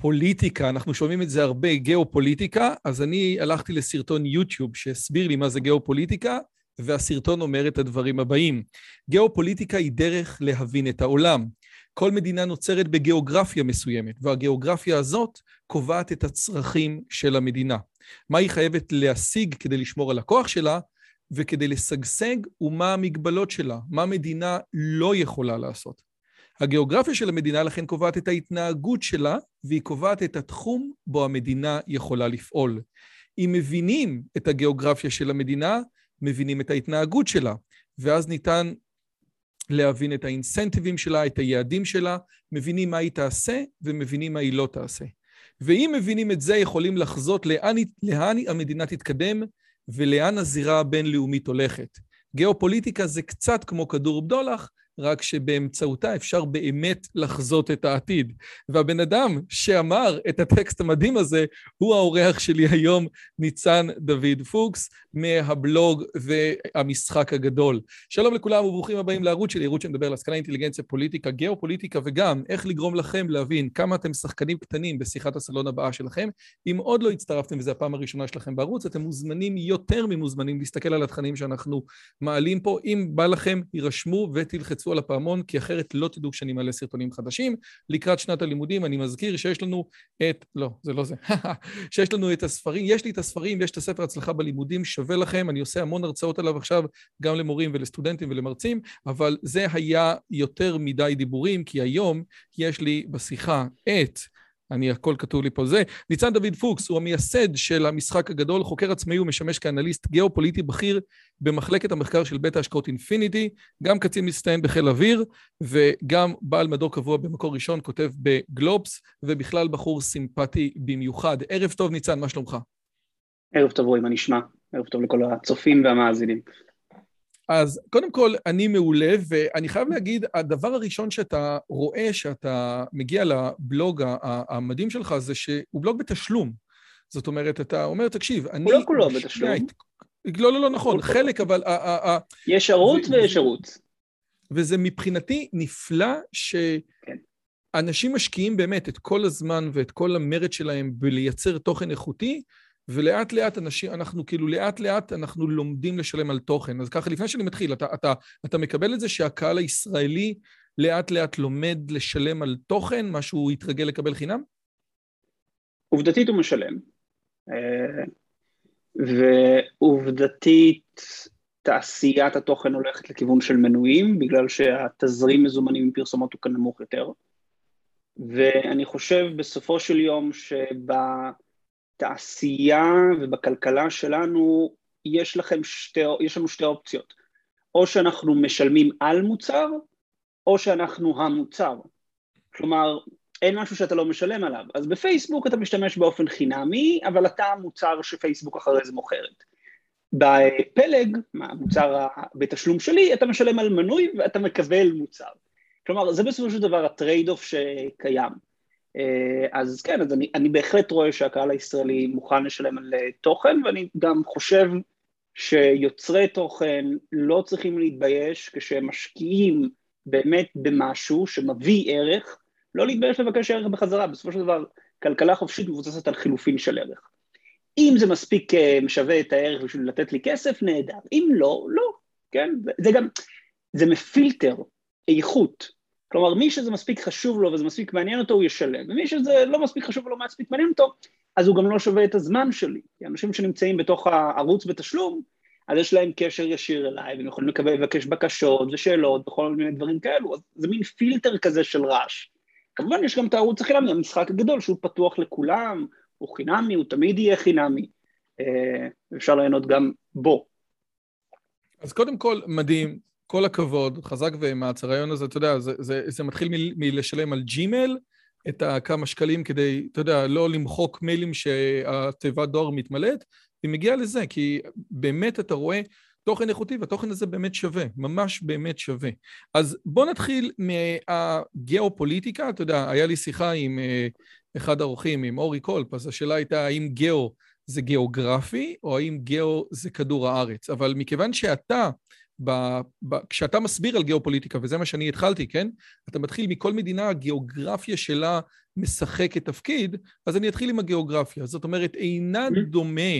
גיאו-פוליטיקה? אנחנו שומעים את זה הרבה, גיאו-פוליטיקה, אז אני הלכתי לסרטון יוטיוב שהסביר לי מה זה גיאו-פוליטיקה, והסרטון אומר את הדברים הבאים. גיאו-פוליטיקה היא דרך להבין את העולם. כל מדינה נוצרת בגיאוגרפיה מסוימת, והגיאוגרפיה הזאת קובעת את הצרכים של המדינה. מה היא חייבת להשיג כדי לשמור על הכוח שלה, וכדי לשגשג, ומה המגבלות שלה, מה מדינה לא יכולה לעשות. הגיאוגרפיה של המדינה לכן קובעת את ההתנהגות שלה, והיא קובעת את התחום בו המדינה יכולה לפעול. אם מבינים את הגיאוגרפיה של המדינה, מבינים את ההתנהגות שלה, ואז ניתן להבין את האינסנטיבים שלה, את היעדים שלה, מבינים מה היא תעשה ומבינים מה היא לא תעשה. ואם מבינים את זה, יכולים לחזות לאן, לאן המדינה תתקדם ולאן הזירה הבינלאומית הולכת. גיאופוליטיקה זה קצת כמו כדור בדולח, רק שבאמצעותה אפשר באמת לחזות את העתיד. והבן אדם שאמר את הטקסט המדהים הזה, הוא האורח שלי היום, ניצן דוד פוקס, מהבלוג והמשחק הגדול. שלום לכולם וברוכים הבאים לערוץ שלי, ערוץ שמדבר על השכלה, אינטליגנציה, פוליטיקה, גיאופוליטיקה, וגם איך לגרום לכם להבין כמה אתם שחקנים קטנים בשיחת הסלון הבאה שלכם. אם עוד לא הצטרפתם וזו הפעם הראשונה שלכם בערוץ, אתם מוזמנים יותר ממוזמנים להסתכל על התכנים שאנחנו מעלים פה. אם בא לכם, יירשמו ותלחצו על הפעמון, כי אחרת לא תדעו כשאני מעלה סרטונים חדשים. לקראת שנת הלימודים אני מזכיר שיש לנו את... לא, זה לא זה. שיש לנו את הספרים, יש לי את הספרים, יש את הספר הצלחה בלימודים, שווה לכם, אני עושה המון הרצאות עליו עכשיו, גם למורים ולסטודנטים ולמרצים, אבל זה היה יותר מדי דיבורים, כי היום יש לי בשיחה את... אני, הכל כתוב לי פה זה. ניצן דוד פוקס הוא המייסד של המשחק הגדול, חוקר עצמאי ומשמש כאנליסט גיאופוליטי בכיר במחלקת המחקר של בית ההשקעות אינפיניטי, גם קצין מצטיין בחיל אוויר, וגם בעל מדור קבוע במקור ראשון, כותב בגלובס, ובכלל בחור סימפטי במיוחד. ערב טוב, ניצן, מה שלומך? ערב טוב, רועי, מה נשמע? ערב טוב לכל הצופים והמאזינים. אז קודם כל, אני מעולה, ואני חייב להגיד, הדבר הראשון שאתה רואה שאתה מגיע לבלוג המדהים שלך, זה שהוא בלוג בתשלום. זאת אומרת, אתה אומר, תקשיב, אני... הוא לא כולו בתשלום. לא, לא, לא, נכון, חלק, אבל... יש ערוץ ויש ערוץ. וזה מבחינתי נפלא שאנשים משקיעים באמת את כל הזמן ואת כל המרד שלהם בלייצר תוכן איכותי, ולאט לאט אנשים, אנחנו כאילו לאט לאט אנחנו לומדים לשלם על תוכן. אז ככה, לפני שאני מתחיל, אתה, אתה, אתה מקבל את זה שהקהל הישראלי לאט לאט לומד לשלם על תוכן, מה שהוא התרגל לקבל חינם? עובדתית הוא משלם. אה, ועובדתית תעשיית התוכן הולכת לכיוון של מנויים, בגלל שהתזרים מזומנים עם פרסומות הוא כאן נמוך יותר. ואני חושב בסופו של יום שב... בתעשייה ובכלכלה שלנו יש לכם שתי, יש לנו שתי אופציות, או שאנחנו משלמים על מוצר, או שאנחנו המוצר. כלומר, אין משהו שאתה לא משלם עליו. אז בפייסבוק אתה משתמש באופן חינמי, אבל אתה המוצר שפייסבוק אחרי זה מוכרת. בפלג, המוצר בתשלום שלי, אתה משלם על מנוי ואתה מקבל מוצר. כלומר, זה בסופו של דבר ה trade-off שקיים. אה, אז כן, אז אני, אני בהחלט רואה שהקהל הישראלי מוכן לשלם על אה, תוכן, ואני גם חושב שיוצרי תוכן לא צריכים להתבייש כשהם משקיעים באמת במשהו שמביא ערך, לא להתבייש לבקש ערך בחזרה, בסופו של דבר כלכלה חופשית מבוססת על חילופין של ערך. אם זה מספיק אה, משווה את הערך בשביל לתת לי כסף, נהדר, אם לא, לא, כן? זה גם, זה מפילטר איכות, כלומר, מי שזה מספיק חשוב לו וזה מספיק מעניין אותו, הוא ישלם, ומי שזה לא מספיק חשוב ולא מספיק מעניין אותו, אז הוא גם לא שווה את הזמן שלי. כי אנשים שנמצאים בתוך הערוץ בתשלום, אז יש להם קשר ישיר אליי, והם יכולים לקבל, לבקש בקשות ושאלות וכל מיני דברים כאלו, אז זה מין פילטר כזה של רעש. כמובן יש גם את הערוץ החינמי, המשחק הגדול שהוא פתוח לכולם, הוא חינמי, הוא תמיד יהיה חינמי, אה, אפשר ליהנות גם בו. אז קודם כל, מדהים, כל הכבוד, חזק ואמץ, הרעיון הזה, אתה יודע, זה, זה, זה מתחיל מלשלם על ג'ימל את הכמה שקלים כדי, אתה יודע, לא למחוק מיילים שהתיבת דואר מתמלאת, ומגיע לזה, כי באמת אתה רואה תוכן איכותי, והתוכן הזה באמת שווה, ממש באמת שווה. אז בוא נתחיל מהגיאופוליטיקה, אתה יודע, היה לי שיחה עם אה, אחד האורחים, עם אורי קולפ, אז השאלה הייתה האם גיאו זה גיאוגרפי, או האם גיאו זה כדור הארץ. אבל מכיוון שאתה, ב, ב, כשאתה מסביר על גיאופוליטיקה, וזה מה שאני התחלתי, כן? אתה מתחיל מכל מדינה, הגיאוגרפיה שלה משחקת תפקיד, אז אני אתחיל עם הגיאוגרפיה. זאת אומרת, אינה mm-hmm. דומה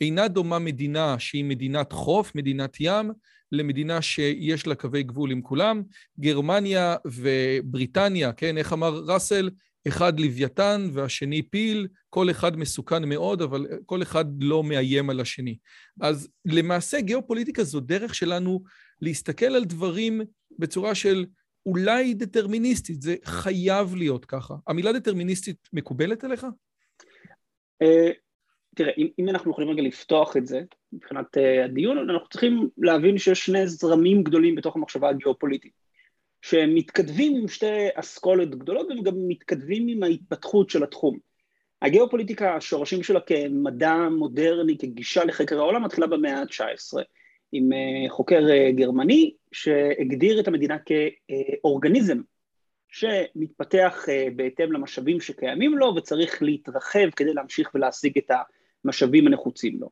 אינה דומה מדינה שהיא מדינת חוף, מדינת ים, למדינה שיש לה קווי גבול עם כולם. גרמניה ובריטניה, כן, איך אמר ראסל? אחד לוויתן והשני פיל, כל אחד מסוכן מאוד, אבל כל אחד לא מאיים על השני. אז למעשה גיאופוליטיקה זו דרך שלנו להסתכל על דברים בצורה של אולי דטרמיניסטית, זה חייב להיות ככה. המילה דטרמיניסטית מקובלת אליך? אה, תראה, אם, אם אנחנו יכולים רגע לפתוח את זה מבחינת uh, הדיון, אנחנו צריכים להבין שיש שני זרמים גדולים בתוך המחשבה הגיאופוליטית, שהם מתכתבים עם שתי אסכולות גדולות והם גם מתכתבים עם ההתפתחות של התחום. הגיאופוליטיקה, השורשים שלה כמדע מודרני, כגישה לחקר העולם, מתחילה במאה ה-19, עם uh, חוקר uh, גרמני שהגדיר את המדינה כאורגניזם, שמתפתח uh, בהתאם למשאבים שקיימים לו וצריך להתרחב כדי להמשיך ולהשיג את. המשאבים הנחוצים לו.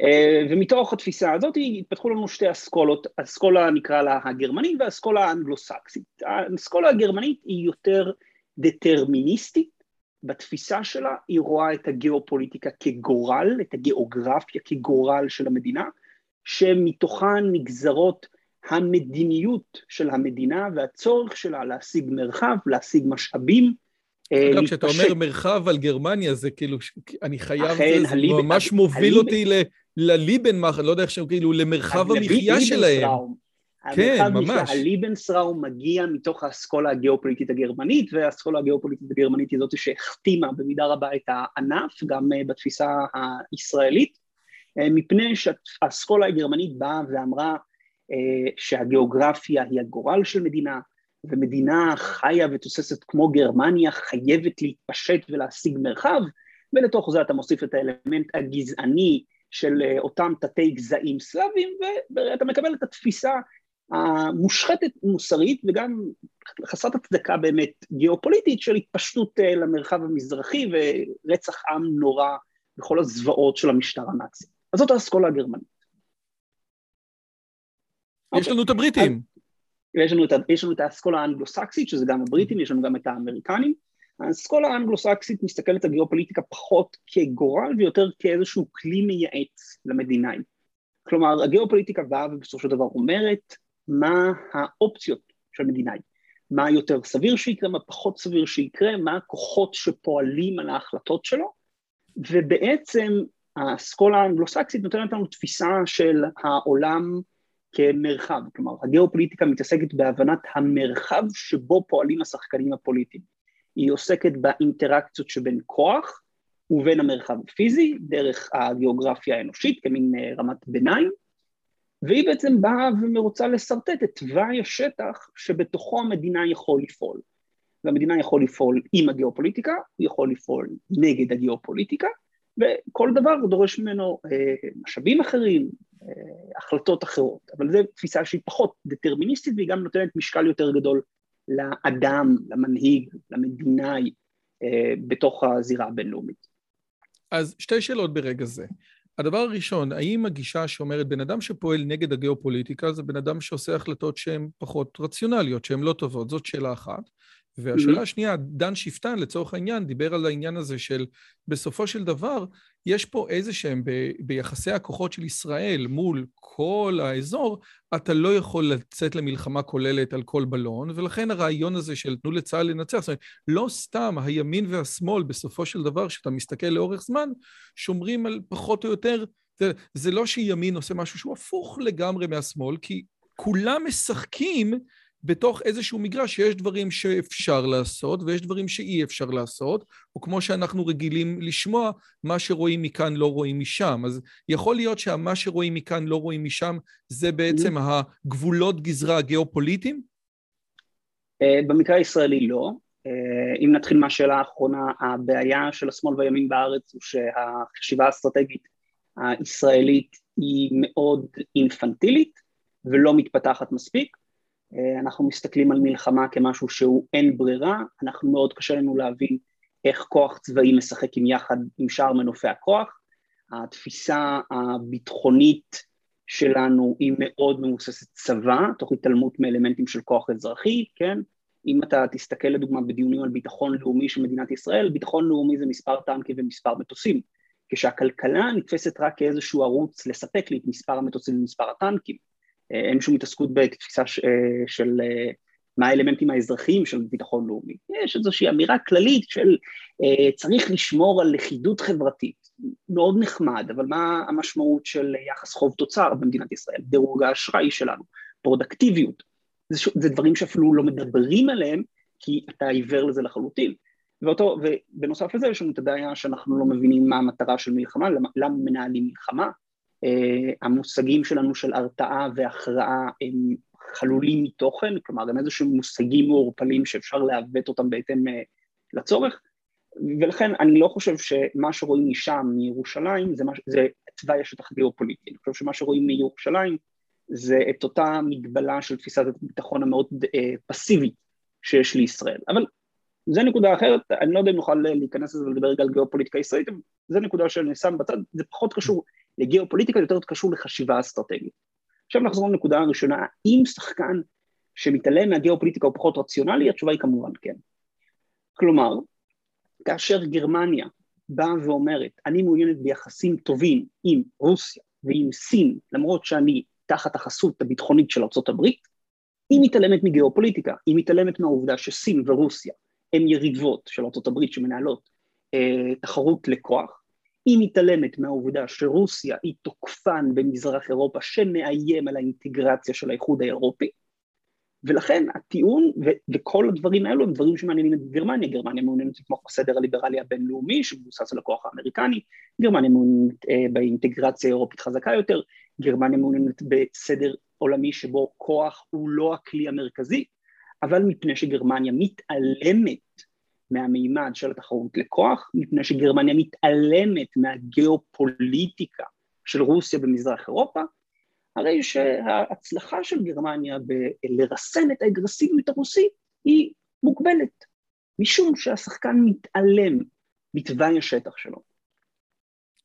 אה, ומתוך התפיסה הזאת התפתחו לנו שתי אסכולות, אסכולה נקרא לה הגרמנית והאסכולה האנגלוסקסית. האסכולה הגרמנית היא יותר דטרמיניסטית, בתפיסה שלה היא רואה את הגיאופוליטיקה כגורל, את הגיאוגרפיה כגורל של המדינה, שמתוכן נגזרות המדיניות של המדינה והצורך שלה להשיג מרחב, להשיג משאבים, אה, אגב, כשאתה אומר מרחב על גרמניה, זה כאילו, אני חייב, זה ממש מוביל אותי לליבנמאך, אני לא יודע איך שהם כאילו, למרחב המחיה שלהם. כן, ממש. הליבנסראום מגיע מתוך האסכולה הגיאופוליטית הגרמנית, והאסכולה הגיאופוליטית הגרמנית היא זאת שהחתימה במידה רבה את הענף, גם אה, בתפיסה הישראלית, אה, מפני שהאסכולה הגרמנית באה ואמרה שהגיאוגרפיה היא הגורל של מדינה, ומדינה חיה ותוססת כמו גרמניה חייבת להתפשט ולהשיג מרחב, ולתוך זה אתה מוסיף את האלמנט הגזעני של אה, אותם תתי גזעים סלאביים, ואתה מקבל את התפיסה המושחתת מוסרית וגם חסרת הצדקה באמת גיאופוליטית של התפשטות אה, למרחב המזרחי ורצח עם נורא בכל הזוועות של המשטר הנאצי. אז זאת האסכולה הגרמנית. יש לנו את הבריטים. יש לנו, את, יש לנו את האסכולה האנגלוסקסית, שזה גם הבריטים, יש לנו גם את האמריקנים. האסכולה האנגלוסקסית מסתכלת על גיאופוליטיקה פחות כגורל ויותר כאיזשהו כלי מייעץ למדינאי. כלומר, הגיאופוליטיקה באה ובסופו של דבר אומרת מה האופציות של מדינאי. מה יותר סביר שיקרה, מה פחות סביר שיקרה, מה הכוחות שפועלים על ההחלטות שלו, ובעצם האסכולה האנגלוסקסית נותנת לנו תפיסה של העולם כמרחב, כלומר הגיאופוליטיקה מתעסקת בהבנת המרחב שבו פועלים השחקנים הפוליטיים. היא עוסקת באינטראקציות שבין כוח ובין המרחב הפיזי, דרך הגיאוגרפיה האנושית כמין אה, רמת ביניים, והיא בעצם באה ורוצה לשרטט את תוואי השטח שבתוכו המדינה יכול לפעול. והמדינה יכול לפעול עם הגיאופוליטיקה, הוא יכול לפעול נגד הגיאופוליטיקה, וכל דבר דורש ממנו אה, משאבים אחרים, החלטות אחרות, אבל זו תפיסה שהיא פחות דטרמיניסטית והיא גם נותנת משקל יותר גדול לאדם, למנהיג, למדינאי אה, בתוך הזירה הבינלאומית. אז שתי שאלות ברגע זה. הדבר הראשון, האם הגישה שאומרת בן אדם שפועל נגד הגיאופוליטיקה זה בן אדם שעושה החלטות שהן פחות רציונליות, שהן לא טובות? זאת שאלה אחת. והשאלה השנייה, דן שפטן לצורך העניין דיבר על העניין הזה של בסופו של דבר יש פה איזה שהם ב, ביחסי הכוחות של ישראל מול כל האזור, אתה לא יכול לצאת למלחמה כוללת על כל בלון, ולכן הרעיון הזה של תנו לצה"ל לנצח, זאת אומרת, לא סתם הימין והשמאל בסופו של דבר, כשאתה מסתכל לאורך זמן, שומרים על פחות או יותר, זה, זה לא שימין עושה משהו שהוא הפוך לגמרי מהשמאל, כי כולם משחקים בתוך איזשהו מגרש שיש דברים שאפשר לעשות ויש דברים שאי אפשר לעשות, או כמו שאנחנו רגילים לשמוע, מה שרואים מכאן לא רואים משם. אז יכול להיות שמה שרואים מכאן לא רואים משם, זה בעצם הגבולות גזרה הגיאופוליטיים? אה, במקרה הישראלי לא. אה, אם נתחיל מהשאלה האחרונה, הבעיה של השמאל והימין בארץ הוא שהחשיבה האסטרטגית הישראלית היא מאוד אינפנטילית ולא מתפתחת מספיק. אה, אנחנו מסתכלים על מלחמה כמשהו שהוא אין ברירה, אנחנו מאוד קשה לנו להבין איך כוח צבאי משחק עם יחד עם שאר מנופי הכוח. התפיסה הביטחונית שלנו היא מאוד מבוססת צבא, תוך התעלמות מאלמנטים של כוח אזרחי, כן? אם אתה תסתכל לדוגמה בדיונים על ביטחון לאומי של מדינת ישראל, ביטחון לאומי זה מספר טנקים ומספר מטוסים, כשהכלכלה נתפסת רק כאיזשהו ערוץ לספק לי את מספר המטוסים ומספר הטנקים. אה, אין שום התעסקות בתפיסה אה, של אה, מה האלמנטים האזרחיים של ביטחון לאומי. יש איזושהי אמירה כללית של צריך לשמור על לכידות חברתית, מאוד נחמד, אבל מה המשמעות של יחס חוב תוצר במדינת ישראל, דירוג האשראי שלנו, פרודקטיביות, זה, זה דברים שאפילו לא מדברים עליהם כי אתה עיוור לזה לחלוטין. ואותו, ובנוסף לזה יש לנו את הבעיה שאנחנו לא מבינים מה המטרה של מלחמה, למה, למה מנהלים מלחמה, המושגים שלנו של הרתעה והכרעה הם חלולים מתוכן, כלומר הם איזשהם מושגים מעורפלים שאפשר לעוות אותם בהתאם uh, לצורך, ולכן אני לא חושב שמה שרואים משם, מירושלים, זה, מש, זה תוואי השטח גיאופוליטי, אני חושב שמה שרואים מירושלים זה את אותה מגבלה של תפיסת הביטחון המאוד uh, פסיבית שיש לישראל, אבל זה נקודה אחרת, אני לא יודע אם נוכל להיכנס לזה ולדבר רגע על גיאופוליטיקה ישראלית, זה נקודה שאני שם בצד, זה פחות קשור לגיאופוליטיקה, יותר קשור לחשיבה אסטרטגית. עכשיו נחזור לנקודה הראשונה, האם שחקן שמתעלם מהגיאופוליטיקה הוא פחות רציונלי? התשובה היא כמובן כן. כלומר, כאשר גרמניה באה ואומרת, אני מעוניינת ביחסים טובים עם רוסיה ועם סין, למרות שאני תחת החסות הביטחונית של ארה"ב, היא מתעלמת מגיאופוליטיקה, היא מתעלמת מהעובדה שסין ורוסיה הן יריבות של ארה"ב שמנהלות אה, תחרות לכוח, היא מתעלמת מהעובדה שרוסיה היא תוקפן במזרח אירופה שמאיים על האינטגרציה של האיחוד האירופי, ולכן הטיעון ו- וכל הדברים האלו הם דברים שמעניינים את גרמניה, גרמניה מעוניינת לתמוך בסדר הליברלי הבינלאומי שמבוסס על הכוח האמריקני, גרמניה מעוניינת אה, באינטגרציה האירופית חזקה יותר, גרמניה מעוניינת בסדר עולמי שבו כוח הוא לא הכלי המרכזי, אבל מפני שגרמניה מתעלמת מהמימד של התחרות לכוח, מפני שגרמניה מתעלמת מהגיאופוליטיקה של רוסיה במזרח אירופה, הרי שההצלחה של גרמניה בלרסן את האגרסיביות הרוסית היא מוגבלת, משום שהשחקן מתעלם מתוואי השטח שלו.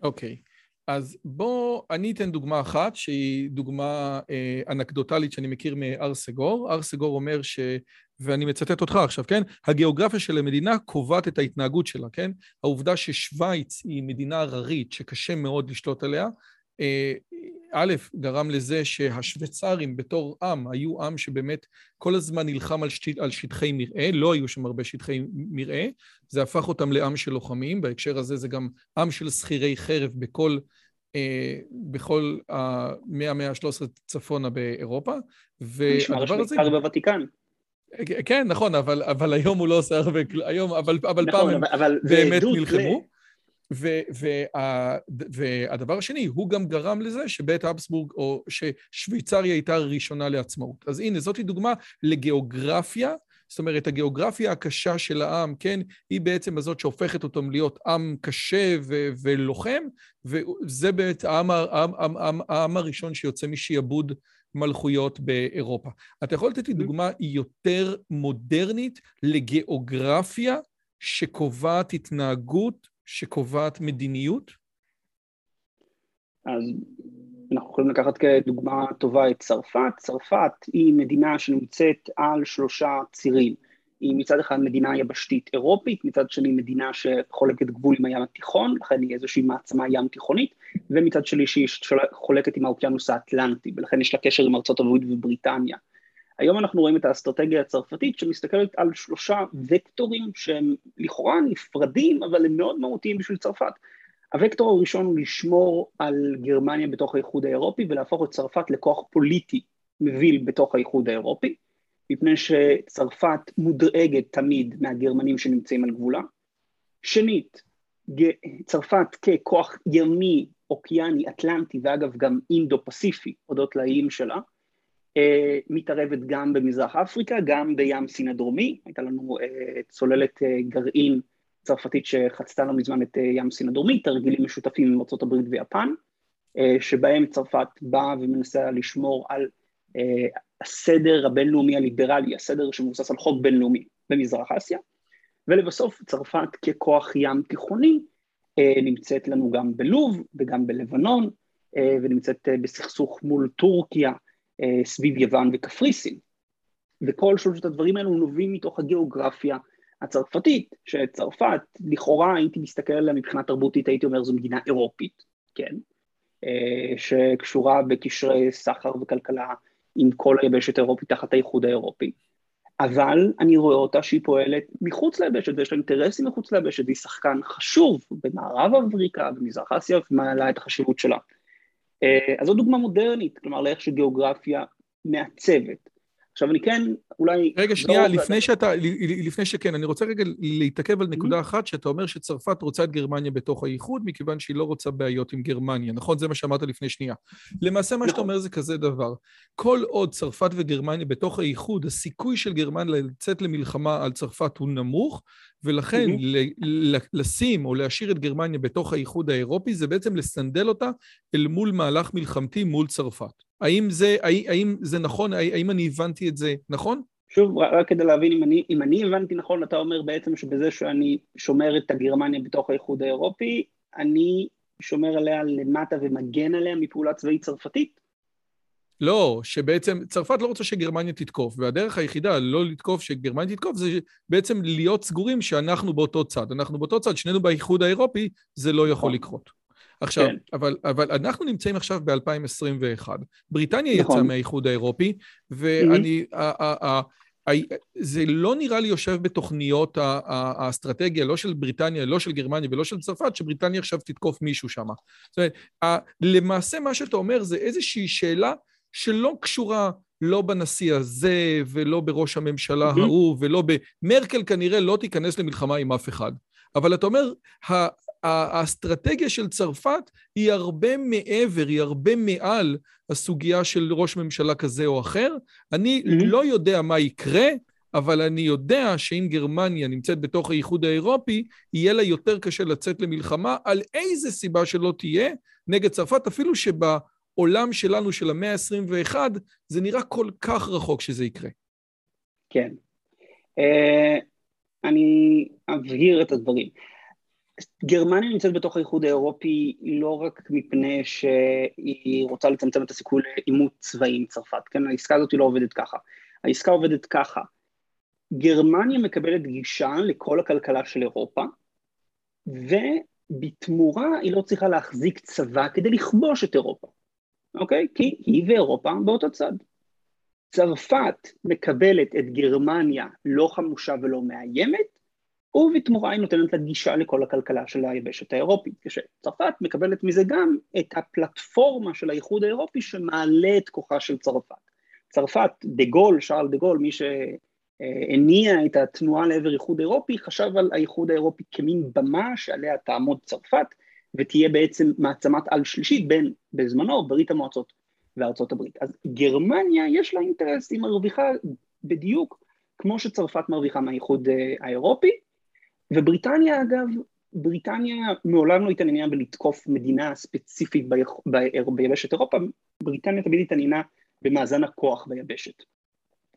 אוקיי. Okay. אז בוא, אני אתן דוגמה אחת, שהיא דוגמה אה, אנקדוטלית שאני מכיר מאר סגור. אר סגור אומר ש... ואני מצטט אותך עכשיו, כן? הגיאוגרפיה של המדינה קובעת את ההתנהגות שלה, כן? העובדה ששווייץ היא מדינה הררית שקשה מאוד לשלוט עליה, א', גרם לזה שהשוויצרים בתור עם היו עם שבאמת כל הזמן נלחם על, שט... על שטחי מרעה, לא היו שם הרבה שטחי מרעה, זה הפך אותם לעם של לוחמים, בהקשר הזה זה גם עם של שכירי חרב בכל, אה, בכל המאה, המאה ה-13 צפונה באירופה, והדבר הזה... נשמע בוותיקן. כן, נכון, אבל, אבל היום הוא לא עושה הרבה, היום, אבל, אבל נכון, פעם אבל, הם באמת נלחמו. וה, והדבר השני, הוא גם גרם לזה שבית אבסבורג, או ששוויצריה הייתה ראשונה לעצמאות. אז הנה, זאתי דוגמה לגיאוגרפיה, זאת אומרת, הגיאוגרפיה הקשה של העם, כן, היא בעצם הזאת שהופכת אותם להיות עם קשה ו- ולוחם, וזה בעצם העם, העם, העם, העם הראשון שיוצא משעבוד מלכויות באירופה. אתה יכול לתת לי דוגמה יותר מודרנית לגיאוגרפיה שקובעת התנהגות שקובעת מדיניות? אז אנחנו יכולים לקחת כדוגמה טובה את צרפת. צרפת היא מדינה שנמצאת על שלושה צירים. היא מצד אחד מדינה יבשתית אירופית, מצד שני מדינה שחולקת גבול עם הים התיכון, לכן היא איזושהי מעצמה ים תיכונית, ומצד שני שהיא חולקת עם האוקיינוס האטלנטי, ולכן יש לה קשר עם ארצות הברית ובריטניה. היום אנחנו רואים את האסטרטגיה הצרפתית שמסתכלת על שלושה וקטורים שהם לכאורה נפרדים, אבל הם מאוד מהותיים בשביל צרפת. הוקטור הראשון הוא לשמור על גרמניה בתוך האיחוד האירופי ולהפוך את צרפת לכוח פוליטי מביל בתוך האיחוד האירופי. מפני שצרפת מודאגת תמיד מהגרמנים שנמצאים על גבולה. שנית, צרפת ככוח ימי, אוקיאני, אטלנטי, ואגב גם אינדו-פסיפי, הודות לאיים שלה, מתערבת גם במזרח אפריקה, גם בים סין הדרומי, הייתה לנו אה, צוללת אה, גרעין צרפתית שחצתה לא מזמן את ים סין הדרומי, תרגילים משותפים עם ארה"ב ויפן, שבהם צרפת באה ומנסה לשמור על הסדר הבינלאומי הליברלי, הסדר שמבוסס על חוק בינלאומי במזרח אסיה, ולבסוף צרפת ככוח ים תיכוני נמצאת לנו גם בלוב וגם בלבנון, ונמצאת בסכסוך מול טורקיה אה, סביב יוון וקפריסין. וכל שלושת הדברים האלו נובעים מתוך הגיאוגרפיה הצרפתית, שצרפת, לכאורה הייתי מסתכל עליה מבחינה תרבותית, הייתי אומר זו מדינה אירופית, כן, אה, שקשורה בקשרי סחר וכלכלה עם כל היבשת האירופית תחת האיחוד האירופי. אבל אני רואה אותה שהיא פועלת מחוץ ליבשת ויש לה אינטרסים מחוץ ליבשת והיא שחקן חשוב במערב אמריקה, במזרח אסיה ומעלה את החשיבות שלה. אה, אז זו דוגמה מודרנית, כלומר לאיך שגיאוגרפיה מעצבת. עכשיו אני כן, אולי... רגע, שנייה, לא לפני שאתה, לפני שכן, אני רוצה רגע להתעכב על נקודה אחת, שאתה אומר שצרפת רוצה את גרמניה בתוך האיחוד, מכיוון שהיא לא רוצה בעיות עם גרמניה, נכון? זה מה שאמרת לפני שנייה. למעשה מה שאתה נכון. אומר זה כזה דבר, כל עוד צרפת וגרמניה בתוך האיחוד, הסיכוי של גרמניה לצאת למלחמה על צרפת הוא נמוך, ולכן לשים או להשאיר את גרמניה בתוך האיחוד האירופי, זה בעצם לסנדל אותה אל מול מהלך מלחמתי מול צרפת. האם זה, האם זה נכון? האם אני הבנתי את זה נכון? שוב, רק כדי להבין אם אני, אם אני הבנתי נכון, אתה אומר בעצם שבזה שאני שומר את הגרמניה בתוך האיחוד האירופי, אני שומר עליה למטה ומגן עליה מפעולה צבאית צרפתית? לא, שבעצם צרפת לא רוצה שגרמניה תתקוף, והדרך היחידה לא לתקוף שגרמניה תתקוף זה בעצם להיות סגורים שאנחנו באותו צד. אנחנו באותו צד, שנינו באיחוד האירופי, זה לא יכול נכון. לקרות. עכשיו, כן. אבל, אבל אנחנו נמצאים עכשיו ב-2021. בריטניה נכון. יצאה מהאיחוד האירופי, ואני... Mm-hmm. ה, ה, ה, זה לא נראה לי יושב בתוכניות האסטרטגיה, לא של בריטניה, לא של גרמניה ולא של צרפת, שבריטניה עכשיו תתקוף מישהו שם. זאת אומרת, למעשה מה שאתה אומר זה איזושהי שאלה שלא קשורה לא בנשיא הזה ולא בראש הממשלה mm-hmm. ההוא ולא ב... מרקל כנראה לא תיכנס למלחמה עם אף אחד. אבל אתה אומר, האסטרטגיה של צרפת היא הרבה מעבר, היא הרבה מעל הסוגיה של ראש ממשלה כזה או אחר. אני mm-hmm. לא יודע מה יקרה, אבל אני יודע שאם גרמניה נמצאת בתוך האיחוד האירופי, יהיה לה יותר קשה לצאת למלחמה על איזה סיבה שלא תהיה נגד צרפת, אפילו שבעולם שלנו של המאה ה-21 זה נראה כל כך רחוק שזה יקרה. כן. Uh, אני אבהיר את הדברים. גרמניה נמצאת בתוך האיחוד האירופי לא רק מפני שהיא רוצה לצמצם את הסיכוי לעימות צבאי עם צרפת, כן? העסקה הזאת לא עובדת ככה. העסקה עובדת ככה, גרמניה מקבלת גישה לכל הכלכלה של אירופה, ובתמורה היא לא צריכה להחזיק צבא כדי לכבוש את אירופה, אוקיי? כי היא ואירופה באותו צד. צרפת מקבלת את גרמניה לא חמושה ולא מאיימת, ובתמורה היא נותנת לה גישה לכל הכלכלה של היבשת האירופית, כשצרפת מקבלת מזה גם את הפלטפורמה של האיחוד האירופי שמעלה את כוחה של צרפת. צרפת, דה גול, שארל דה גול, מי שהניע את התנועה לעבר איחוד אירופי, חשב על האיחוד האירופי כמין במה שעליה תעמוד צרפת, ותהיה בעצם מעצמת על שלישית בין, בזמנו, ברית המועצות וארצות הברית. אז גרמניה יש לה אינטרס, היא מרוויחה בדיוק כמו שצרפת מרוויחה מהאיחוד אה, האירופי, ובריטניה אגב, בריטניה מעולם לא התעניינה בלתקוף מדינה ספציפית ביבשת אירופה, בריטניה תמיד התעניינה במאזן הכוח ביבשת.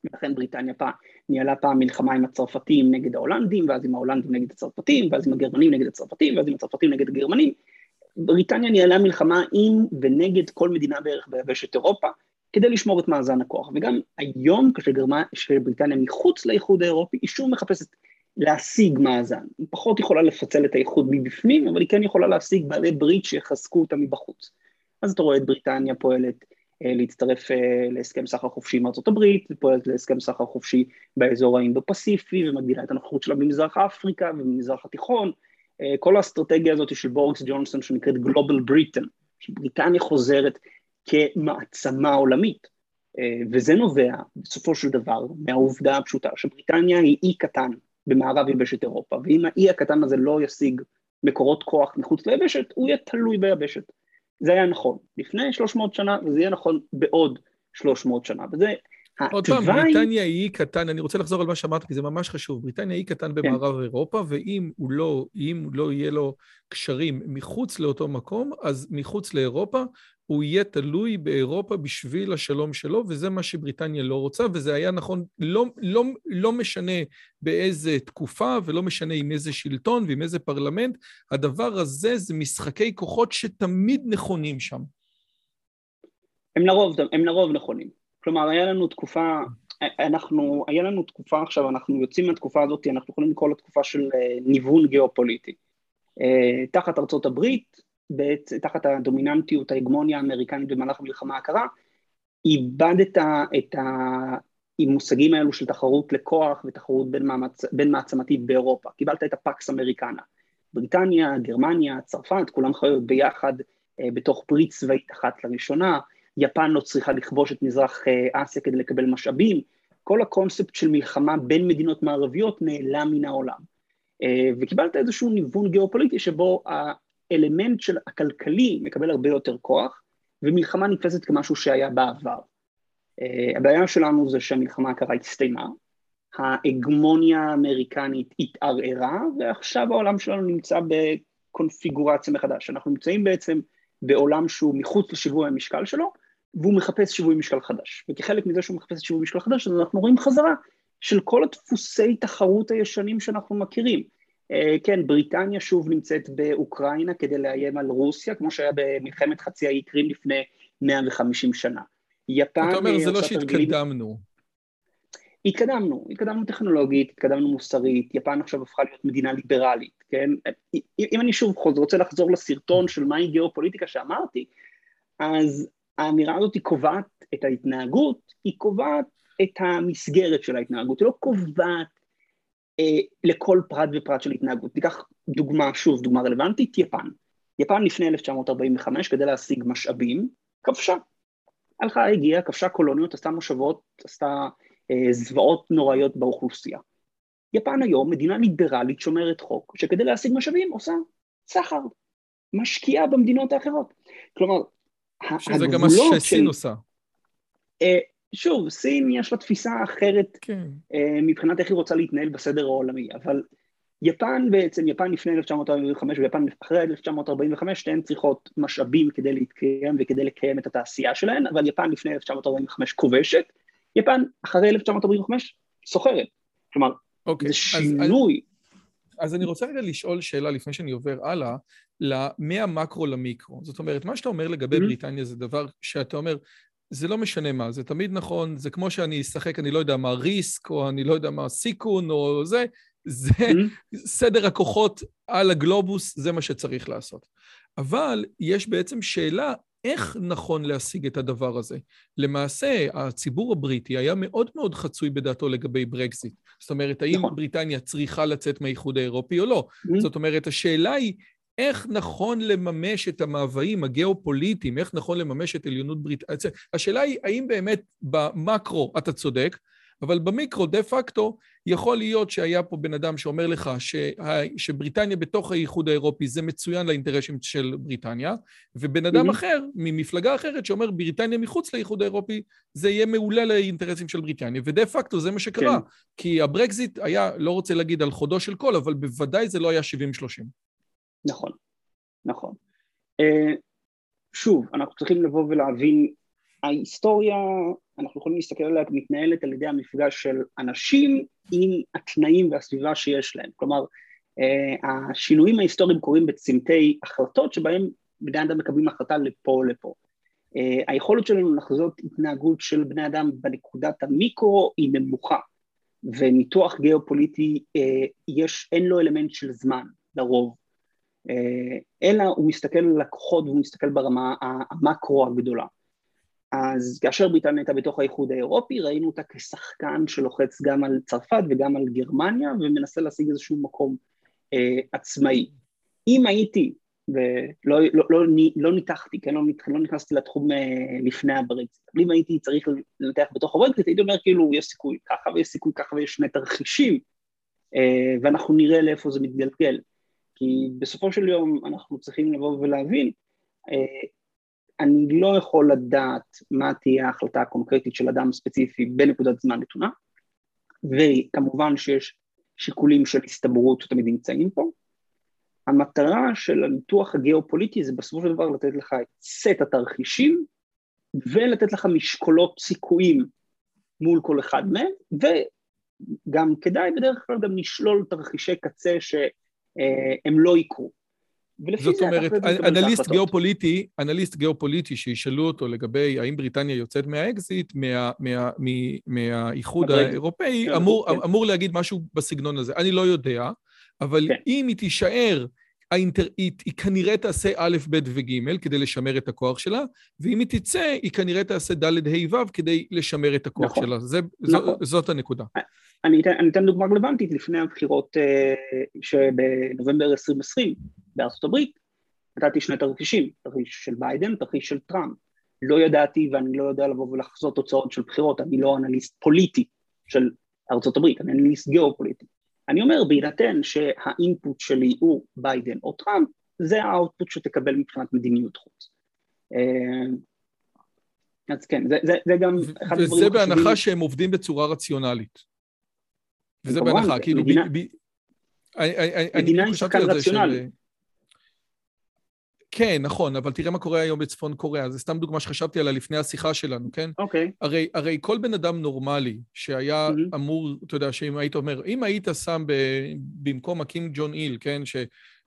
ולכן בריטניה פעם, ניהלה פעם מלחמה עם הצרפתים נגד ההולנדים, ואז עם ההולנדים נגד הצרפתים, ואז עם הגרמנים נגד הצרפתים, ואז עם הצרפתים נגד הגרמנים. בריטניה ניהלה מלחמה עם ונגד כל מדינה בערך ביבשת אירופה, כדי לשמור את מאזן הכוח. וגם היום, כשבריטניה מחוץ לאיחוד האירופי, היא שוב מחפשת להשיג מאזן. היא פחות יכולה לפצל את האיחוד מבפנים, אבל היא כן יכולה להשיג בעלי ברית שיחזקו אותה מבחוץ. אז אתה רואה את בריטניה פועלת אה, להצטרף אה, להסכם סחר חופשי עם ארצות הברית, ופועלת להסכם סחר חופשי באזור האינדו-פסיפי, ומגדילה את הנוכחות שלה במזרח אפריקה ובמזרח התיכון. אה, כל האסטרטגיה הזאת של בוריס ג'ונסון שנקראת גלובל בריטן, שבריטניה חוזרת כמעצמה עולמית. וזה נובע בסופו של דבר מהעובדה הפשוטה שבריטניה היא אי קטן במערב יבשת אירופה, ואם האי הקטן הזה לא ישיג מקורות כוח מחוץ ליבשת, הוא יהיה תלוי ביבשת. זה היה נכון לפני 300 שנה, וזה יהיה נכון בעוד 300 שנה, וזה עוד פעם, בריטניה היא אי קטן, אני רוצה לחזור על מה שאמרת, כי זה ממש חשוב. בריטניה היא קטן כן. במערב כן. אירופה, ואם הוא לא, אם לא יהיה לו קשרים מחוץ לאותו מקום, אז מחוץ לאירופה הוא יהיה תלוי באירופה בשביל השלום שלו, וזה מה שבריטניה לא רוצה, וזה היה נכון, לא, לא, לא משנה באיזה תקופה, ולא משנה עם איזה שלטון ועם איזה פרלמנט, הדבר הזה זה משחקי כוחות שתמיד נכונים שם. הם לרוב, הם לרוב נכונים. כלומר, היה לנו תקופה, אנחנו, היה לנו תקופה עכשיו, אנחנו יוצאים מהתקופה הזאת, אנחנו יכולים לקרוא לתקופה של אה, ניוון גיאופוליטי. אה, תחת ארצות הברית, בעת, תחת הדומיננטיות, ההגמוניה האמריקנית במהלך המלחמה הקרה, איבדת את המושגים האלו של תחרות לכוח ותחרות בין, מאמץ, בין מעצמתית באירופה. קיבלת את הפקס אמריקנה. בריטניה, גרמניה, צרפת, כולם חיות ביחד אה, בתוך ברית צבאית אחת לראשונה, יפן לא צריכה לכבוש את מזרח אה, אסיה כדי לקבל משאבים, כל הקונספט של מלחמה בין מדינות מערביות נעלם מן העולם. אה, וקיבלת איזשהו ניוון גיאופוליטי שבו האלמנט של הכלכלי מקבל הרבה יותר כוח, ומלחמה נתפסת כמשהו שהיה בעבר. אה, הבעיה שלנו זה שהמלחמה הקרה הסתיימה, ההגמוניה האמריקנית התערערה, ועכשיו העולם שלנו נמצא בקונפיגורציה מחדש. אנחנו נמצאים בעצם בעולם שהוא מחוץ לשיווי המשקל שלו, והוא מחפש שיווי משקל חדש. וכחלק מזה שהוא מחפש שיווי משקל חדש, אז אנחנו רואים חזרה של כל הדפוסי תחרות הישנים שאנחנו מכירים. Uh, כן, בריטניה שוב נמצאת באוקראינה כדי לאיים על רוסיה, כמו שהיה במלחמת חצי האי קרים לפני 150 שנה. יפן... אתה אומר, זה לא שהתקדמנו. התקדמנו, התקדמנו טכנולוגית, התקדמנו מוסרית, יפן עכשיו הפכה להיות מדינה ליברלית, כן? אם אני שוב רוצה לחזור לסרטון של מהי גיאופוליטיקה שאמרתי, אז האמירה הזאת היא קובעת את ההתנהגות, היא קובעת את המסגרת של ההתנהגות, היא לא קובעת אה, לכל פרט ופרט של התנהגות. ניקח דוגמה, שוב, דוגמה רלוונטית, יפן. יפן לפני 1945, כדי להשיג משאבים, כבשה. הלכה, הגיעה, כבשה קולוניות, עשתה מושבות, עשתה אה, זוועות נוראיות באוכלוסייה. יפן היום, מדינה ליברלית שומרת חוק, שכדי להשיג משאבים עושה סחר, משקיעה במדינות האחרות. כלומר, שזה גם מה שסין עושה. אה, שוב, סין יש לה תפיסה אחרת כן. אה, מבחינת איך היא רוצה להתנהל בסדר העולמי, אבל יפן בעצם, יפן לפני 1945 ויפן אחרי 1945, שתיהן צריכות משאבים כדי להתקיים וכדי לקיים את התעשייה שלהן, אבל יפן לפני 1945 כובשת, יפן אחרי 1945 סוחרת. כלומר, אוקיי, זה שינוי. אז, אז אני רוצה רגע לשאול שאלה לפני שאני עובר הלאה, מהמקרו למיקרו. זאת אומרת, מה שאתה אומר לגבי mm-hmm. בריטניה זה דבר שאתה אומר, זה לא משנה מה, זה תמיד נכון, זה כמו שאני אשחק, אני לא יודע מה, ריסק, או אני לא יודע מה, סיכון, או זה, זה mm-hmm. סדר הכוחות על הגלובוס, זה מה שצריך לעשות. אבל יש בעצם שאלה איך נכון להשיג את הדבר הזה? למעשה, הציבור הבריטי היה מאוד מאוד חצוי בדעתו לגבי ברקזיט. זאת אומרת, האם נכון. בריטניה צריכה לצאת מהאיחוד האירופי או לא? Mm-hmm. זאת אומרת, השאלה היא, איך נכון לממש את המאוויים הגיאופוליטיים, איך נכון לממש את עליונות בריטניה. השאלה היא, האם באמת במקרו אתה צודק, אבל במיקרו, דה פקטו, יכול להיות שהיה פה בן אדם שאומר לך ש... שבריטניה בתוך האיחוד האירופי זה מצוין לאינטרסים של בריטניה, ובן אדם mm-hmm. אחר, ממפלגה אחרת, שאומר בריטניה מחוץ לאיחוד האירופי, זה יהיה מעולה לאינטרסים של בריטניה, ודה פקטו זה מה שקרה. כן. כי הברקזיט היה, לא רוצה להגיד על חודו של קול, אבל בוודאי זה לא היה 70-30. נכון, נכון. אה, שוב, אנחנו צריכים לבוא ולהבין, ההיסטוריה אנחנו יכולים להסתכל עליה כמתנהלת על ידי המפגש של אנשים עם התנאים והסביבה שיש להם. כלומר, אה, השינויים ההיסטוריים קורים בצמתי החלטות שבהם בני אדם מקבלים החלטה לפה או לפה. אה, היכולת שלנו לחזות התנהגות של בני אדם בנקודת המיקרו היא נמוכה, וניתוח גיאופוליטי אה, יש, אין לו אלמנט של זמן לרוב, אלא הוא מסתכל על לקוחות והוא מסתכל ברמה המקרו הגדולה. אז כאשר בריטניה הייתה בתוך האיחוד האירופי, ראינו אותה כשחקן שלוחץ גם על צרפת וגם על גרמניה, ומנסה להשיג איזשהו מקום אה, עצמאי. אם הייתי ולא לא, לא, לא ניתחתי, כן, לא, לא נכנסתי לתחום לפני הברקזיט. אבל אם הייתי צריך לנתח בתוך הברקזיט, הייתי אומר כאילו יש סיכוי ככה ויש סיכוי ככה ויש שני תרחישים, ואנחנו נראה לאיפה זה מתגלגל. כי בסופו של יום אנחנו צריכים לבוא ולהבין, אני לא יכול לדעת מה תהיה ההחלטה הקונקרטית של אדם ספציפי בנקודת זמן נתונה, וכמובן שיש שיקולים של הסתברות שתמיד נמצאים פה. המטרה של הניתוח הגיאופוליטי זה בסופו של דבר לתת לך את סט התרחישים ולתת לך משקולות סיכויים מול כל אחד מהם, וגם כדאי בדרך כלל גם לשלול תרחישי קצה שהם לא יקרו. זאת אומרת, אנליסט גיאופוליטי, אנליסט גיאופוליטי שישאלו אותו לגבי האם בריטניה יוצאת מהאקזיט, מהאיחוד האירופאי, כן, אמור, כן. אמור להגיד משהו בסגנון הזה. אני לא יודע, אבל כן. אם היא תישאר, האינטר... היא, היא כנראה תעשה א', ב' וג' כדי לשמר את הכוח שלה, ואם היא תצא, היא כנראה תעשה ד', ה', ו' כדי לשמר את הכוח נכון. שלה. זה, נכון. ז, זאת הנקודה. אני אתן, אני אתן דוגמה רלוונטית לפני הבחירות אה, שבנובמבר 2020 בארצות הברית, נתתי שני תרחישים, תרחיש של ביידן, תרחיש של טראמפ. לא ידעתי ואני לא יודע לבוא ולחזות תוצאות של בחירות, אני לא אנליסט פוליטי של ארצות הברית, אני אנליסט גיאופוליטי. אני אומר, בהינתן שה input שלי הוא ביידן או טראמפ, זה ה output שתקבל מבחינת מדיניות חוץ. אה, אז כן, זה, זה, זה גם אחד הדברים וזה בהנחה שהם עובדים בצורה רציונלית. וזה בהנחה, כאילו... מדינה, ב, ב, מדינה עם שחקן רציונלי. כן, נכון, אבל תראה מה קורה היום בצפון קוריאה. זו סתם דוגמה שחשבתי עליה לפני השיחה שלנו, כן? אוקיי. Okay. הרי, הרי כל בן אדם נורמלי שהיה mm-hmm. אמור, אתה יודע, שאם היית אומר, אם היית שם ב, במקום הקינג ג'ון איל, כן, ש,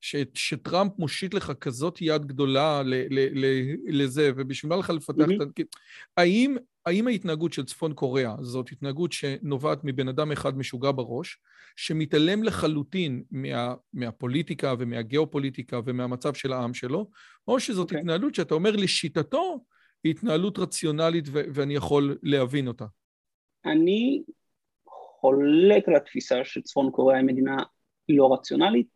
ש, שטראמפ מושיט לך כזאת יד גדולה ל, ל, ל, לזה, ובשביל מה לך לפתח mm-hmm. את... האם, האם ההתנהגות של צפון קוריאה זאת התנהגות שנובעת מבן אדם אחד משוגע בראש, שמתעלם לחלוטין מה, מהפוליטיקה ומהגיאופוליטיקה ומהמצב של העם שלו, או שזאת okay. אוקיי. התנהלות שאתה אומר לשיטתו, היא התנהלות רציונלית ו- ואני יכול להבין אותה. אני חולק על התפיסה שצפון קוריאה היא מדינה לא רציונלית.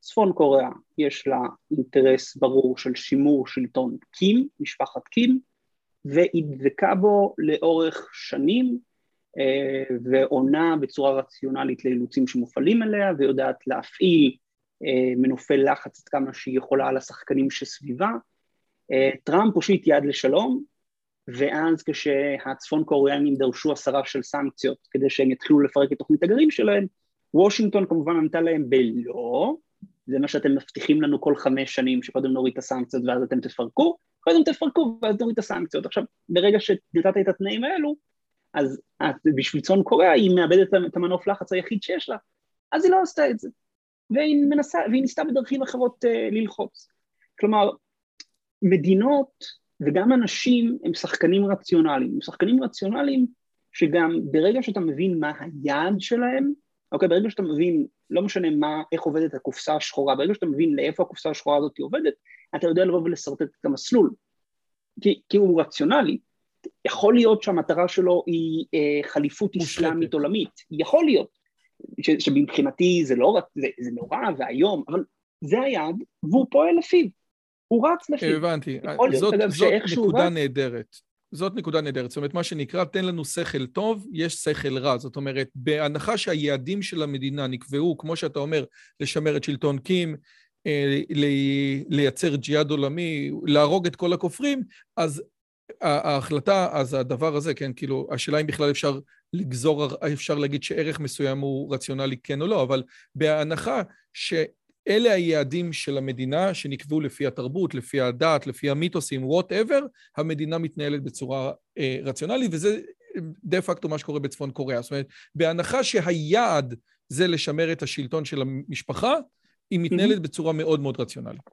צפון קוריאה יש לה אינטרס ברור של שימור שלטון קים, משפחת קים, והיא דבקה בו לאורך שנים, אה, ועונה בצורה רציונלית לאילוצים שמופעלים עליה, ויודעת להפעיל אה, מנופי לחץ עד כמה שהיא יכולה על השחקנים שסביבה. אה, טראמפ הושיט יד לשלום, ואז כשהצפון קוריאנים דרשו הסרה של סנקציות כדי שהם יתחילו לפרק את תוכנית הגרעין שלהם, וושינגטון כמובן ענתה להם בלא, זה מה שאתם מבטיחים לנו כל חמש שנים, שקודם נוריד את הסנקציות ואז אתם תפרקו, קודם תפרקו ואז נוריד את הסנקציות. עכשיו, ברגע שנתת את התנאים האלו, אז בשביל צאן קוריאה היא מאבדת את המנוף לחץ היחיד שיש לה, אז היא לא עשתה את זה. והיא, מנסה, והיא ניסתה בדרכים אחרות uh, ללחוץ. כלומר, מדינות וגם אנשים הם שחקנים רציונליים. הם שחקנים רציונליים שגם ברגע שאתה מבין מה היעד שלהם, אוקיי, ברגע שאתה מבין, לא משנה מה, איך עובדת הקופסה השחורה, ברגע שאתה מבין לאיפה הקופסה השחורה הזאת עובדת, אתה יודע לבוא ולשרטט את המסלול. כי, כי הוא רציונלי, יכול להיות שהמטרה שלו היא אה, חליפות אסלאמית עולמית, יכול להיות, ש, שמבחינתי זה לא רק, זה, זה נורא ואיום, אבל זה היעד והוא פועל לפיו, הוא רץ לפיו. הבנתי, זאת, זאת נקודה רץ... נהדרת. זאת נקודה נהדרת. זאת אומרת, מה שנקרא, תן לנו שכל טוב, יש שכל רע. זאת אומרת, בהנחה שהיעדים של המדינה נקבעו, כמו שאתה אומר, לשמר את שלטון קים, אה, לייצר ג'יהאד עולמי, להרוג את כל הכופרים, אז ההחלטה, אז הדבר הזה, כן, כאילו, השאלה אם בכלל אפשר לגזור, אפשר להגיד שערך מסוים הוא רציונלי כן או לא, אבל בהנחה שאלה היעדים של המדינה שנקבעו לפי התרבות, לפי הדת, לפי המיתוסים, whatever, המדינה מתנהלת בצורה אה, רציונלית, וזה דה פקטו מה שקורה בצפון קוריאה. זאת אומרת, בהנחה שהיעד זה לשמר את השלטון של המשפחה, היא מתנהלת בצורה מאוד מאוד רציונלית.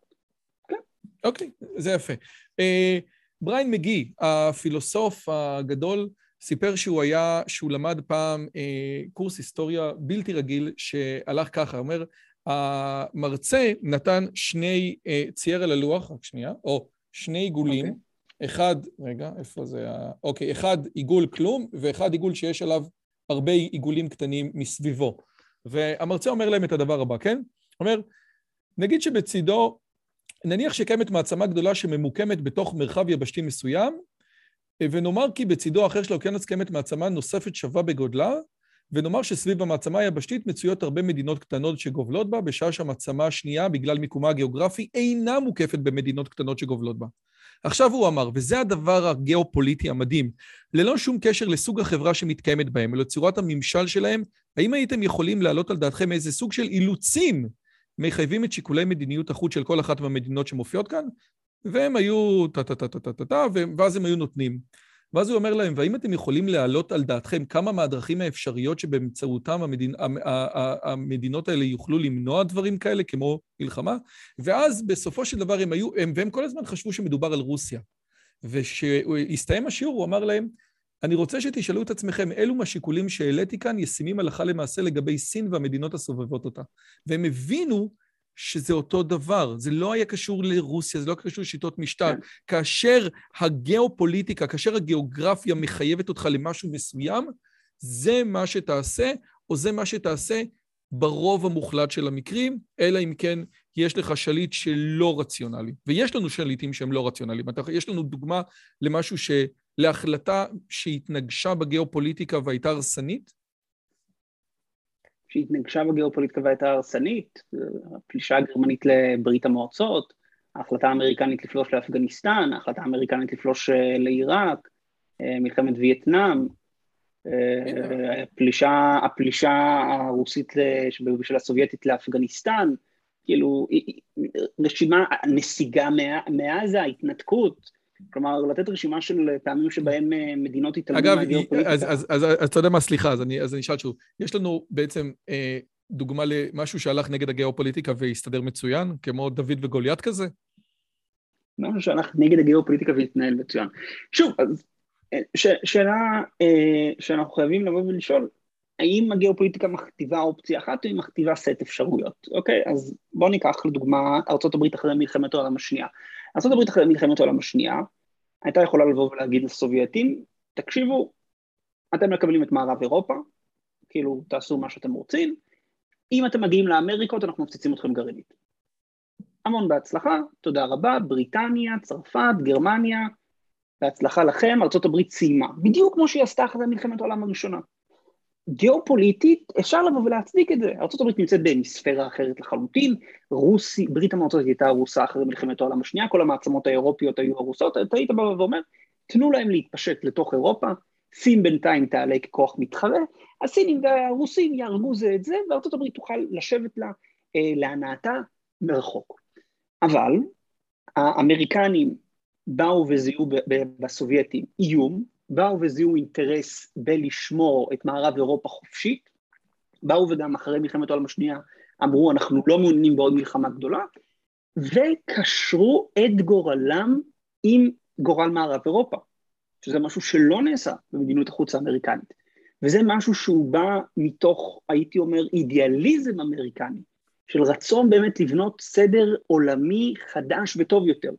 כן. אוקיי, זה יפה. אה, בריין מגי, הפילוסוף הגדול, סיפר שהוא היה, שהוא למד פעם אה, קורס היסטוריה בלתי רגיל שהלך ככה, אומר, המרצה נתן שני, אה, צייר על הלוח, רק שנייה, או שני עיגולים, okay. אוקיי. אחד, רגע, איפה זה ה... אוקיי, אחד עיגול כלום, ואחד עיגול שיש עליו הרבה עיגולים קטנים מסביבו. והמרצה אומר להם את הדבר הבא, כן? אומר, נגיד שבצידו נניח שקיימת מעצמה גדולה שממוקמת בתוך מרחב יבשתי מסוים, ונאמר כי בצידו האחר של האוקיינוס קיימת מעצמה נוספת שווה בגודלה, ונאמר שסביב המעצמה היבשתית מצויות הרבה מדינות קטנות שגובלות בה, בשעה שהמעצמה השנייה, בגלל מיקומה הגיאוגרפי, אינה מוקפת במדינות קטנות שגובלות בה. עכשיו הוא אמר, וזה הדבר הגיאופוליטי המדהים, ללא שום קשר לסוג החברה שמתקיימת בהם, אלא צורת הממשל שלהם, האם הייתם יכולים להעלות על דעתכם איזה סוג של אילוצים מחייבים את שיקולי מדיניות החוץ של כל אחת מהמדינות שמופיעות כאן? והם היו טה-טה-טה-טה-טה, ואז הם היו נותנים. ואז הוא אומר להם, והאם אתם יכולים להעלות על דעתכם כמה מהדרכים האפשריות שבאמצעותם המדינ... המדינות האלה יוכלו למנוע דברים כאלה, כמו מלחמה? ואז בסופו של דבר הם היו, הם, והם כל הזמן חשבו שמדובר על רוסיה. וכשהסתיים השיעור, הוא אמר להם, אני רוצה שתשאלו את עצמכם, אילו מהשיקולים שהעליתי כאן ישימים הלכה למעשה לגבי סין והמדינות הסובבות אותה. והם הבינו שזה אותו דבר, זה לא היה קשור לרוסיה, זה לא קשור לשיטות משטר. כן. כאשר הגיאופוליטיקה, כאשר הגיאוגרפיה מחייבת אותך למשהו מסוים, זה מה שתעשה, או זה מה שתעשה ברוב המוחלט של המקרים, אלא אם כן יש לך שליט שלא רציונלי. ויש לנו שליטים שהם לא רציונליים. יש לנו דוגמה למשהו ש... להחלטה שהתנגשה בגיאופוליטיקה והייתה הרסנית? שהתנגשה בגיאופוליטיקה והייתה הרסנית, הפלישה הגרמנית לברית המועצות, ההחלטה האמריקנית לפלוש לאפגניסטן, ההחלטה האמריקנית לפלוש אה, לעיראק, אה, מלחמת וייטנאם, אה, הפלישה, הפלישה הרוסית של הסובייטית לאפגניסטן, כאילו רשימה, נסיגה מעזה, התנתקות, כלומר, לתת רשימה של פעמים שבהם אה, מדינות התעלמו מהגיאופוליטיקה. אגב, אז, אז, אז, אז אתה יודע מה, סליחה, אז אני, אז אני אשאל שוב. יש לנו בעצם אה, דוגמה למשהו שהלך נגד הגיאופוליטיקה והסתדר מצוין, כמו דוד וגוליית כזה? משהו שהלך נגד הגיאופוליטיקה והתנהל מצוין. שוב, אז אה, ש, שאלה אה, שאנחנו חייבים לבוא ולשאול, האם הגיאופוליטיקה מכתיבה אופציה אחת או היא מכתיבה סט אפשרויות, אוקיי? אז בואו ניקח לדוגמה ארה"ב אחרי מלחמת העולם השנייה. ארה"ב אחרי מלחמת העולם השנייה הייתה יכולה לבוא ולהגיד לסובייטים, תקשיבו, אתם מקבלים את מערב אירופה, כאילו תעשו מה שאתם רוצים, אם אתם מגיעים לאמריקות אנחנו מפציצים אתכם גרעינית. המון בהצלחה, תודה רבה, בריטניה, צרפת, גרמניה, בהצלחה לכם, ארה"ב סיימה, בדיוק כמו שהיא עשתה אחרי מלחמת העולם הראשונה. גיאופוליטית, אפשר לבוא ולהצדיק את זה. ארה"ב נמצאת בהמיספירה אחרת לחלוטין, רוסי, ברית המועצות הייתה הרוסה אחרי מלחמת העולם השנייה, כל המעצמות האירופיות היו הרוסות, אתה היית בא ואומר, תנו להם להתפשט לתוך אירופה, סין בינתיים תעלה ככוח מתחרה, הסינים והרוסים יהרגו זה את זה, וארה"ב תוכל לשבת לה אה, להנאתה מרחוק. אבל האמריקנים באו וזיהו בסובייטים איום, באו וזיהו אינטרס בלשמור את מערב אירופה חופשית, באו וגם אחרי מלחמת העולם השנייה אמרו אנחנו לא מעוניינים בעוד מלחמה גדולה, וקשרו את גורלם עם גורל מערב אירופה, שזה משהו שלא נעשה במדיניות החוץ האמריקנית, וזה משהו שהוא בא מתוך, הייתי אומר, אידיאליזם אמריקני, של רצון באמת לבנות סדר עולמי חדש וטוב יותר.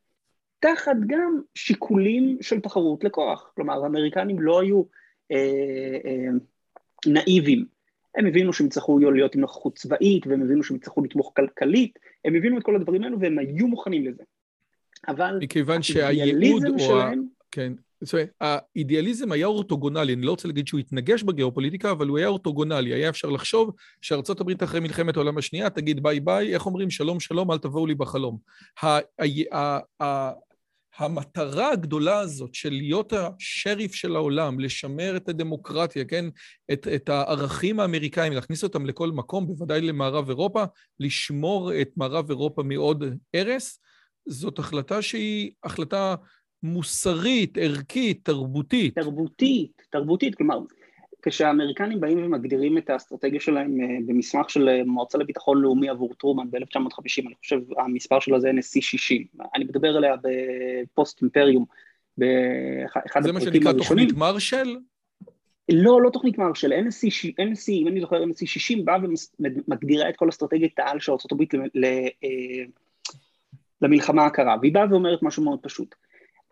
תחת גם שיקולים של תחרות לכוח. כלומר, האמריקנים לא היו אה, אה, נאיבים. הם הבינו שהם יצטרכו להיות עם נוכחות צבאית, והם הבינו שהם יצטרכו לתמוך כלכלית, הם הבינו את כל הדברים האלו והם היו מוכנים לזה. אבל... מכיוון שהייעוד הוא... שלהם... כן. זאת אומרת, האידיאליזם היה אורתוגונלי, אני לא רוצה להגיד שהוא התנגש בגיאופוליטיקה, אבל הוא היה אורתוגונלי. היה אפשר לחשוב שארצות הברית אחרי מלחמת העולם השנייה תגיד ביי ביי, איך אומרים שלום שלום, אל תבואו לי בחלום. המטרה הגדולה הזאת של להיות השריף של העולם, לשמר את הדמוקרטיה, כן? את, את הערכים האמריקאים, להכניס אותם לכל מקום, בוודאי למערב אירופה, לשמור את מערב אירופה מעוד הרס, זאת החלטה שהיא החלטה מוסרית, ערכית, תרבותית. תרבותית, תרבותית, כלומר, כשהאמריקנים באים ומגדירים את האסטרטגיה שלהם אה, במסמך של אה, מועצה לביטחון לאומי עבור טרומן ב-1950, אני חושב המספר שלו זה NSC 60, אני מדבר עליה בפוסט אימפריום, באחד. זה מה שנקרא תוכנית מרשל? לא, לא תוכנית מרשל, NSC, NSC, אם אני זוכר, NSC 60 באה ומגדירה את כל אסטרטגיית העל של ארה"ב אה, למלחמה הקרה, והיא באה ואומרת משהו מאוד פשוט.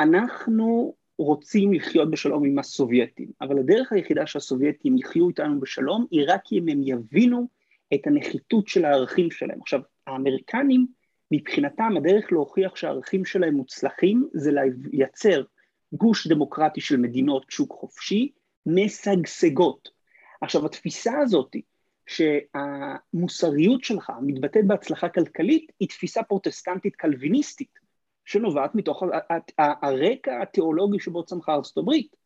אנחנו רוצים לחיות בשלום עם הסובייטים, אבל הדרך היחידה שהסובייטים יחיו איתנו בשלום היא רק אם הם יבינו את הנחיתות של הערכים שלהם. עכשיו, האמריקנים מבחינתם הדרך להוכיח שהערכים שלהם מוצלחים זה לייצר גוש דמוקרטי של מדינות שוק חופשי משגשגות. עכשיו התפיסה הזאת שהמוסריות שלך מתבטאת בהצלחה כלכלית היא תפיסה פרוטסטנטית קלוויניסטית שנובעת מתוך הרקע התיאולוגי שבו צמחה ארצות הברית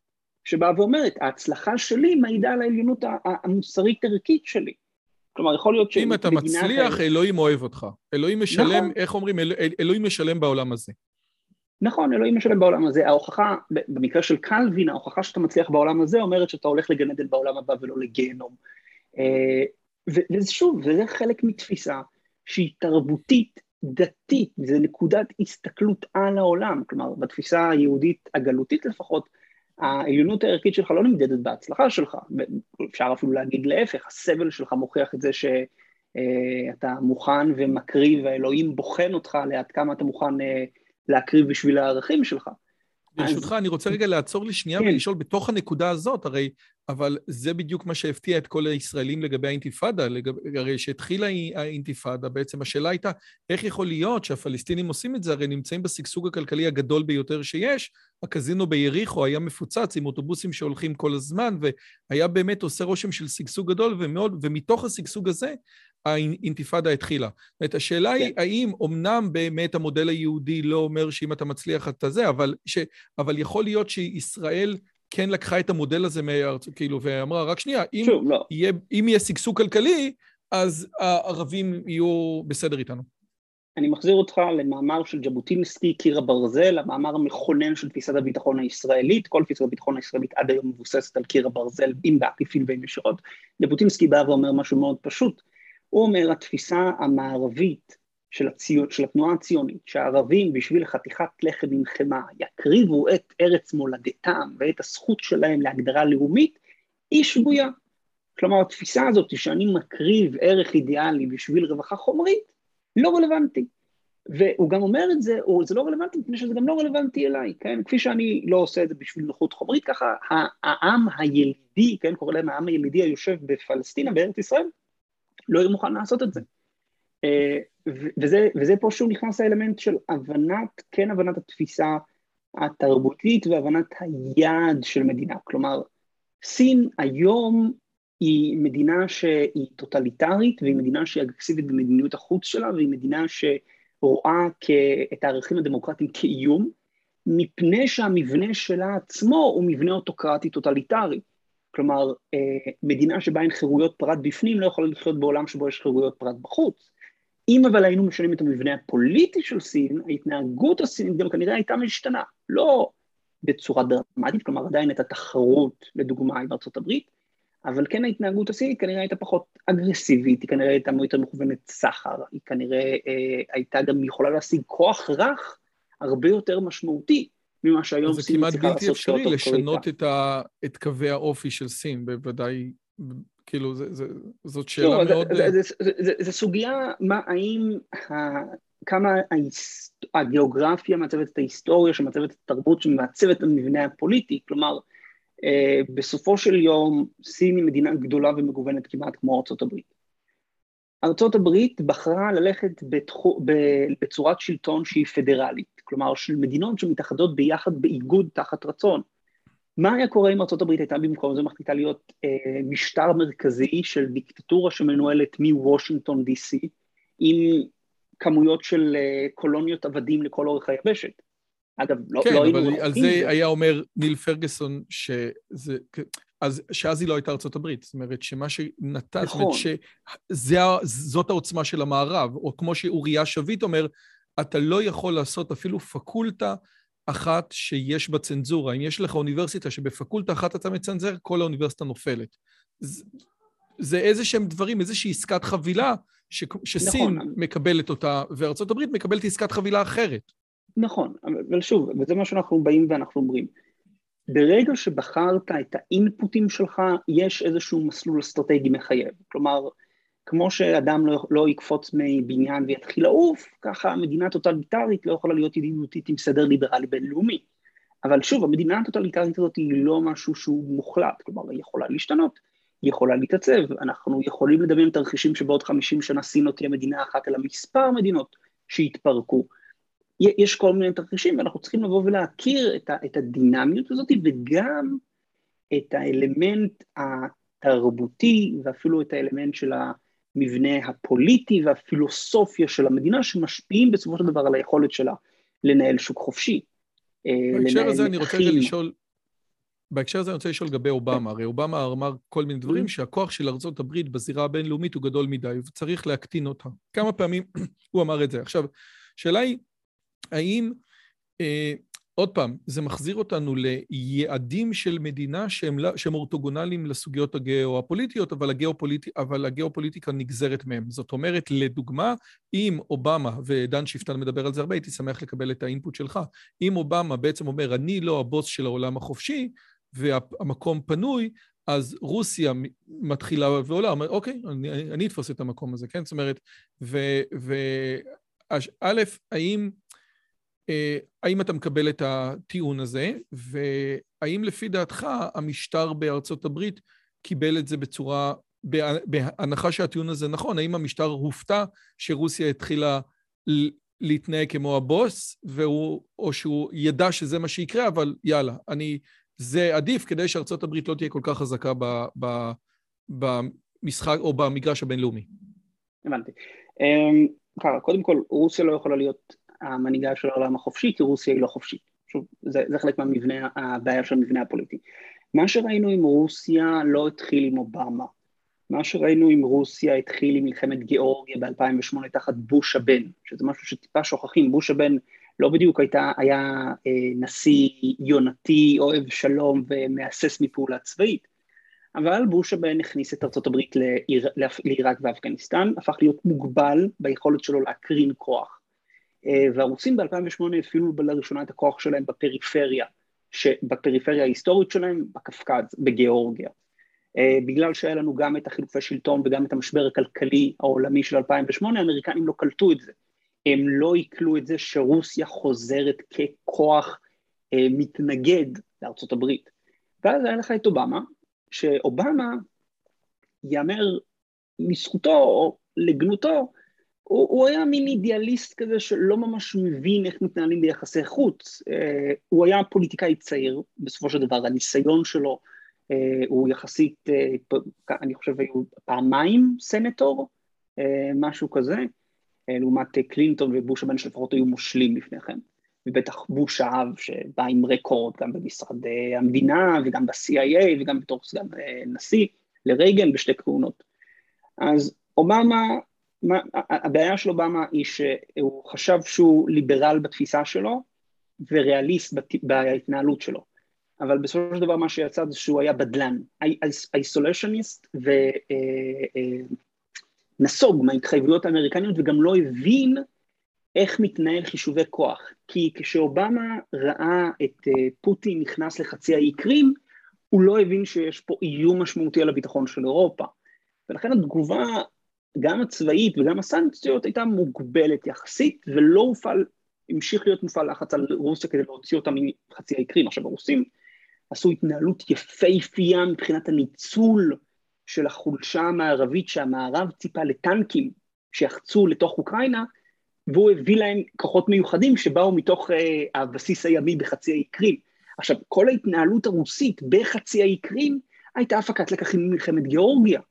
שבאה ואומרת ההצלחה שלי מעידה על העליונות המוסרית ערכית שלי כלומר, יכול להיות ש... אם אתה מצליח, אחרת... אלוהים אוהב אותך. אלוהים משלם, נכון. איך אומרים? אל, אל, אלוהים משלם בעולם הזה. נכון, אלוהים משלם בעולם הזה. ההוכחה, במקרה של קלווין, ההוכחה שאתה מצליח בעולם הזה אומרת שאתה הולך לגן עדן בעולם הבא ולא לגיהנום. אה, ושוב, וזה חלק מתפיסה שהיא תרבותית, דתית, זה נקודת הסתכלות על העולם. כלומר, בתפיסה היהודית הגלותית לפחות, העליונות הערכית שלך לא נמדדת בהצלחה שלך, אפשר אפילו להגיד להפך, הסבל שלך מוכיח את זה שאתה אה, מוכן ומקריב, והאלוהים בוחן אותך לעד כמה אתה מוכן אה, להקריב בשביל הערכים שלך. ברשותך, אני רוצה רגע לעצור לשנייה כן. ולשאול, בתוך הנקודה הזאת, הרי, אבל זה בדיוק מה שהפתיע את כל הישראלים לגבי האינתיפאדה, לגב, הרי שהתחילה האינתיפאדה, בעצם השאלה הייתה, איך יכול להיות שהפלסטינים עושים את זה? הרי נמצאים בשגשוג הכלכלי הגדול ביותר שיש, הקזינו ביריחו היה מפוצץ עם אוטובוסים שהולכים כל הזמן, והיה באמת עושה רושם של שגשוג גדול, ומאוד, ומתוך השגשוג הזה, האינתיפאדה התחילה. זאת אומרת, השאלה כן. היא, האם אמנם באמת המודל היהודי לא אומר שאם אתה מצליח אתה זה, אבל, ש, אבל יכול להיות שישראל כן לקחה את המודל הזה מארצות, כאילו, ואמרה, רק שנייה, אם, שוב, לא. יהיה, אם יהיה שגשוג כלכלי, אז הערבים יהיו בסדר איתנו. אני מחזיר אותך למאמר של ז'בוטינסקי, קיר הברזל, המאמר המכונן של תפיסת הביטחון הישראלית, כל תפיסת הביטחון הישראלית עד היום מבוססת על קיר הברזל, אם בעקיפין ואם ישירות. ז'בוטינסקי בא ואומר משהו מאוד פשוט, הוא אומר התפיסה המערבית של, הציון, של התנועה הציונית, שהערבים בשביל חתיכת לחם עם חמאה יקריבו את ארץ מולדתם ואת הזכות שלהם להגדרה לאומית, היא שגויה. כלומר התפיסה הזאת שאני מקריב ערך אידיאלי בשביל רווחה חומרית, לא רלוונטי. והוא גם אומר את זה, או זה לא רלוונטי מפני שזה גם לא רלוונטי אליי, כן? כפי שאני לא עושה את זה בשביל נוחות חומרית, ככה העם הילידי, כן? קורא להם העם הילידי היושב בפלסטינה, בארץ ישראל, לא יהיה מוכן לעשות את זה. אה, וזה, וזה פה שוב נכנס האלמנט של הבנת, כן הבנת התפיסה התרבותית והבנת היעד של מדינה. כלומר, סין היום היא מדינה שהיא טוטליטרית והיא מדינה שהיא אגרסיבית במדיניות החוץ שלה והיא מדינה שרואה את הערכים הדמוקרטיים כאיום, מפני שהמבנה שלה עצמו הוא מבנה אוטוקרטי טוטליטרי. כלומר, אה, מדינה שבה אין חירויות פרט בפנים לא יכולה לחיות בעולם שבו יש חירויות פרט בחוץ. אם אבל היינו משנים את המבנה הפוליטי של סין, ההתנהגות הסינית גם כנראה הייתה משתנה. לא בצורה דרמטית, כלומר עדיין הייתה תחרות, לדוגמה, עם ארצות הברית, אבל כן ההתנהגות הסינית כנראה הייתה פחות אגרסיבית, היא כנראה הייתה יותר מכוונת סחר, היא כנראה אה, הייתה גם יכולה להשיג כוח רך הרבה יותר משמעותי ממה שהיום סין צריכה לעשות. זה כמעט בלתי אפשרי לשנות את, ה, את קווי האופי של סין, בוודאי, כאילו, זה, זה, זאת שאלה לא, מאוד... זה, זה, זה, זה, זה סוגיה, מה, האם, ה, כמה ההיס, הגיאוגרפיה מעצבת את ההיסטוריה, שמעצבת את התרבות, שמעצבת את המבנה הפוליטי, כלומר, אה, בסופו של יום סין היא מדינה גדולה ומגוונת כמעט כמו ארצות הברית. ארצות הברית בחרה ללכת בתחו, בצורת שלטון שהיא פדרלית, כלומר של מדינות שמתאחדות ביחד באיגוד תחת רצון. מה היה קורה אם הברית הייתה במקום זה מחליטה להיות אה, משטר מרכזי של דיקטטורה שמנוהלת מוושינגטון די.סי, עם כמויות של אה, קולוניות עבדים לכל אורך היבשת. אגב, לא, כן, לא היינו... כן, אבל על זה היה אומר ניל פרגוסון, שזה... אז שאז היא לא הייתה ארצות הברית, זאת אומרת שמה שנתן, נכון. זאת אומרת שזאת העוצמה של המערב, או כמו שאוריה שביט אומר, אתה לא יכול לעשות אפילו פקולטה אחת שיש בה צנזורה. אם יש לך אוניברסיטה שבפקולטה אחת אתה מצנזר, כל האוניברסיטה נופלת. זה, זה איזה שהם דברים, איזושהי עסקת חבילה ש, שסין נכון. מקבלת אותה, וארצות הברית מקבלת עסקת חבילה אחרת. נכון, אבל שוב, וזה מה שאנחנו באים ואנחנו אומרים. ברגע שבחרת את האינפוטים שלך, יש איזשהו מסלול אסטרטגי מחייב. כלומר, כמו שאדם לא, לא יקפוץ מבניין ויתחיל לעוף, ככה המדינה הטוטליטרית לא יכולה להיות ידידותית עם סדר ליברלי בינלאומי. אבל שוב, המדינה הטוטליטרית הזאת היא לא משהו שהוא מוחלט, כלומר, היא יכולה להשתנות, היא יכולה להתעצב, אנחנו יכולים לדמיין תרחישים שבעוד 50 שנה סין לא תהיה מדינה אחת, אלא מספר מדינות, שיתפרקו. יש כל מיני תרחישים ואנחנו צריכים לבוא ולהכיר את, ה, את הדינמיות הזאת וגם את האלמנט התרבותי ואפילו את האלמנט של המבנה הפוליטי והפילוסופיה של המדינה שמשפיעים בסופו של דבר על היכולת שלה לנהל שוק חופשי. אה, בהקשר הזה אני רוצה רגע לשאול, בהקשר הזה אני רוצה לשאול לגבי אובמה, הרי אובמה אמר כל מיני דברים mm-hmm. שהכוח של ארה"ב בזירה הבינלאומית הוא גדול מדי וצריך להקטין אותה. כמה פעמים הוא אמר את זה. עכשיו, השאלה היא, האם, אה, עוד פעם, זה מחזיר אותנו ליעדים של מדינה שהם, לא, שהם אורתוגונליים לסוגיות הגיאו-הפוליטיות, אבל, הגיאופוליט, אבל הגיאופוליטיקה נגזרת מהם. זאת אומרת, לדוגמה, אם אובמה, ודן שיפטן מדבר על זה הרבה, הייתי שמח לקבל את האינפוט שלך, אם אובמה בעצם אומר, אני לא הבוס של העולם החופשי, והמקום פנוי, אז רוסיה מתחילה ועולה, אומר, אוקיי, אני, אני אתפוס את המקום הזה, כן? זאת אומרת, וא', האם... אה, האם אתה מקבל את הטיעון הזה, והאם לפי דעתך המשטר בארצות הברית קיבל את זה בצורה, בהנחה שהטיעון הזה נכון, האם המשטר הופתע שרוסיה התחילה להתנהג כמו הבוס, והוא, או שהוא ידע שזה מה שיקרה, אבל יאללה, אני, זה עדיף כדי שארצות הברית לא תהיה כל כך חזקה ב, ב, במשחק או במגרש הבינלאומי. הבנתי. אמ, קודם כל, רוסיה לא יכולה להיות המנהיגה של העולם החופשי, כי רוסיה היא לא חופשית. שוב, זה, זה חלק מהמבנה, הבעיה של המבנה הפוליטי. מה שראינו עם רוסיה לא התחיל עם אובמה. מה שראינו עם רוסיה התחיל עם מלחמת גיאורגיה ב-2008 תחת בוש הבן, שזה משהו שטיפה שוכחים, בוש הבן לא בדיוק הייתה, היה אה, נשיא יונתי, אוהב שלום ומהסס מפעולה צבאית, אבל בוש הבן הכניס את לעיר, לעיראק ואפגניסטן, הפך להיות מוגבל ביכולת שלו להקרין כוח. אה, והרוסים ב-2008 הפעילו לראשונה את הכוח שלהם בפריפריה, בפריפריה ההיסטורית שלהם, בקפקד, בגיאורגיה. אה, בגלל שהיה לנו גם את החילופי שלטון וגם את המשבר הכלכלי העולמי של 2008, האמריקנים לא קלטו את זה. הם לא עיכלו את זה שרוסיה חוזרת ככוח אה, מתנגד לארצות הברית. ואז היה לך את אובמה, שאובמה, ייאמר לזכותו או לגנותו, הוא, הוא היה מין אידיאליסט כזה שלא ממש מבין איך מתנהלים ביחסי חוץ. אה, הוא היה פוליטיקאי צעיר, בסופו של דבר הניסיון שלו אה, הוא יחסית, אה, אני חושב היו פעמיים סנטור, אה, משהו כזה, אה, לעומת אה, קלינטון ובוש הבן שלפחות היו מושלים לפני כן. ובטח בוש האב שבא עם רקורד גם במשרד אה, המדינה וגם ב-CIA וגם בתור סגן אה, נשיא לרייגן בשתי כהונות. אז אובמה מה, הבעיה של אובמה היא שהוא חשב שהוא ליברל בתפיסה שלו וריאליסט בת, בהתנהלות שלו, אבל בסופו של דבר מה שיצא זה שהוא היה בדלן, איסולשיוניסט ונסוג אה, אה, מההתחייבויות האמריקניות וגם לא הבין איך מתנהל חישובי כוח, כי כשאובמה ראה את אה, פוטין נכנס לחצי האי קרים, הוא לא הבין שיש פה איום משמעותי על הביטחון של אירופה. ולכן התגובה גם הצבאית וגם הסנקציות הייתה מוגבלת יחסית, ולא הופעל, המשיך להיות מופעל לחץ על רוסיה כדי להוציא אותה מחצי האי קרים. עכשיו הרוסים עשו התנהלות יפהפייה מבחינת הניצול של החולשה המערבית שהמערב ציפה לטנקים שיחצו לתוך אוקראינה, והוא הביא להם כוחות מיוחדים שבאו מתוך uh, הבסיס הימי בחצי האי קרים. עכשיו, כל ההתנהלות הרוסית בחצי האי קרים הייתה הפקת לקחים ממלחמת גיאורגיה.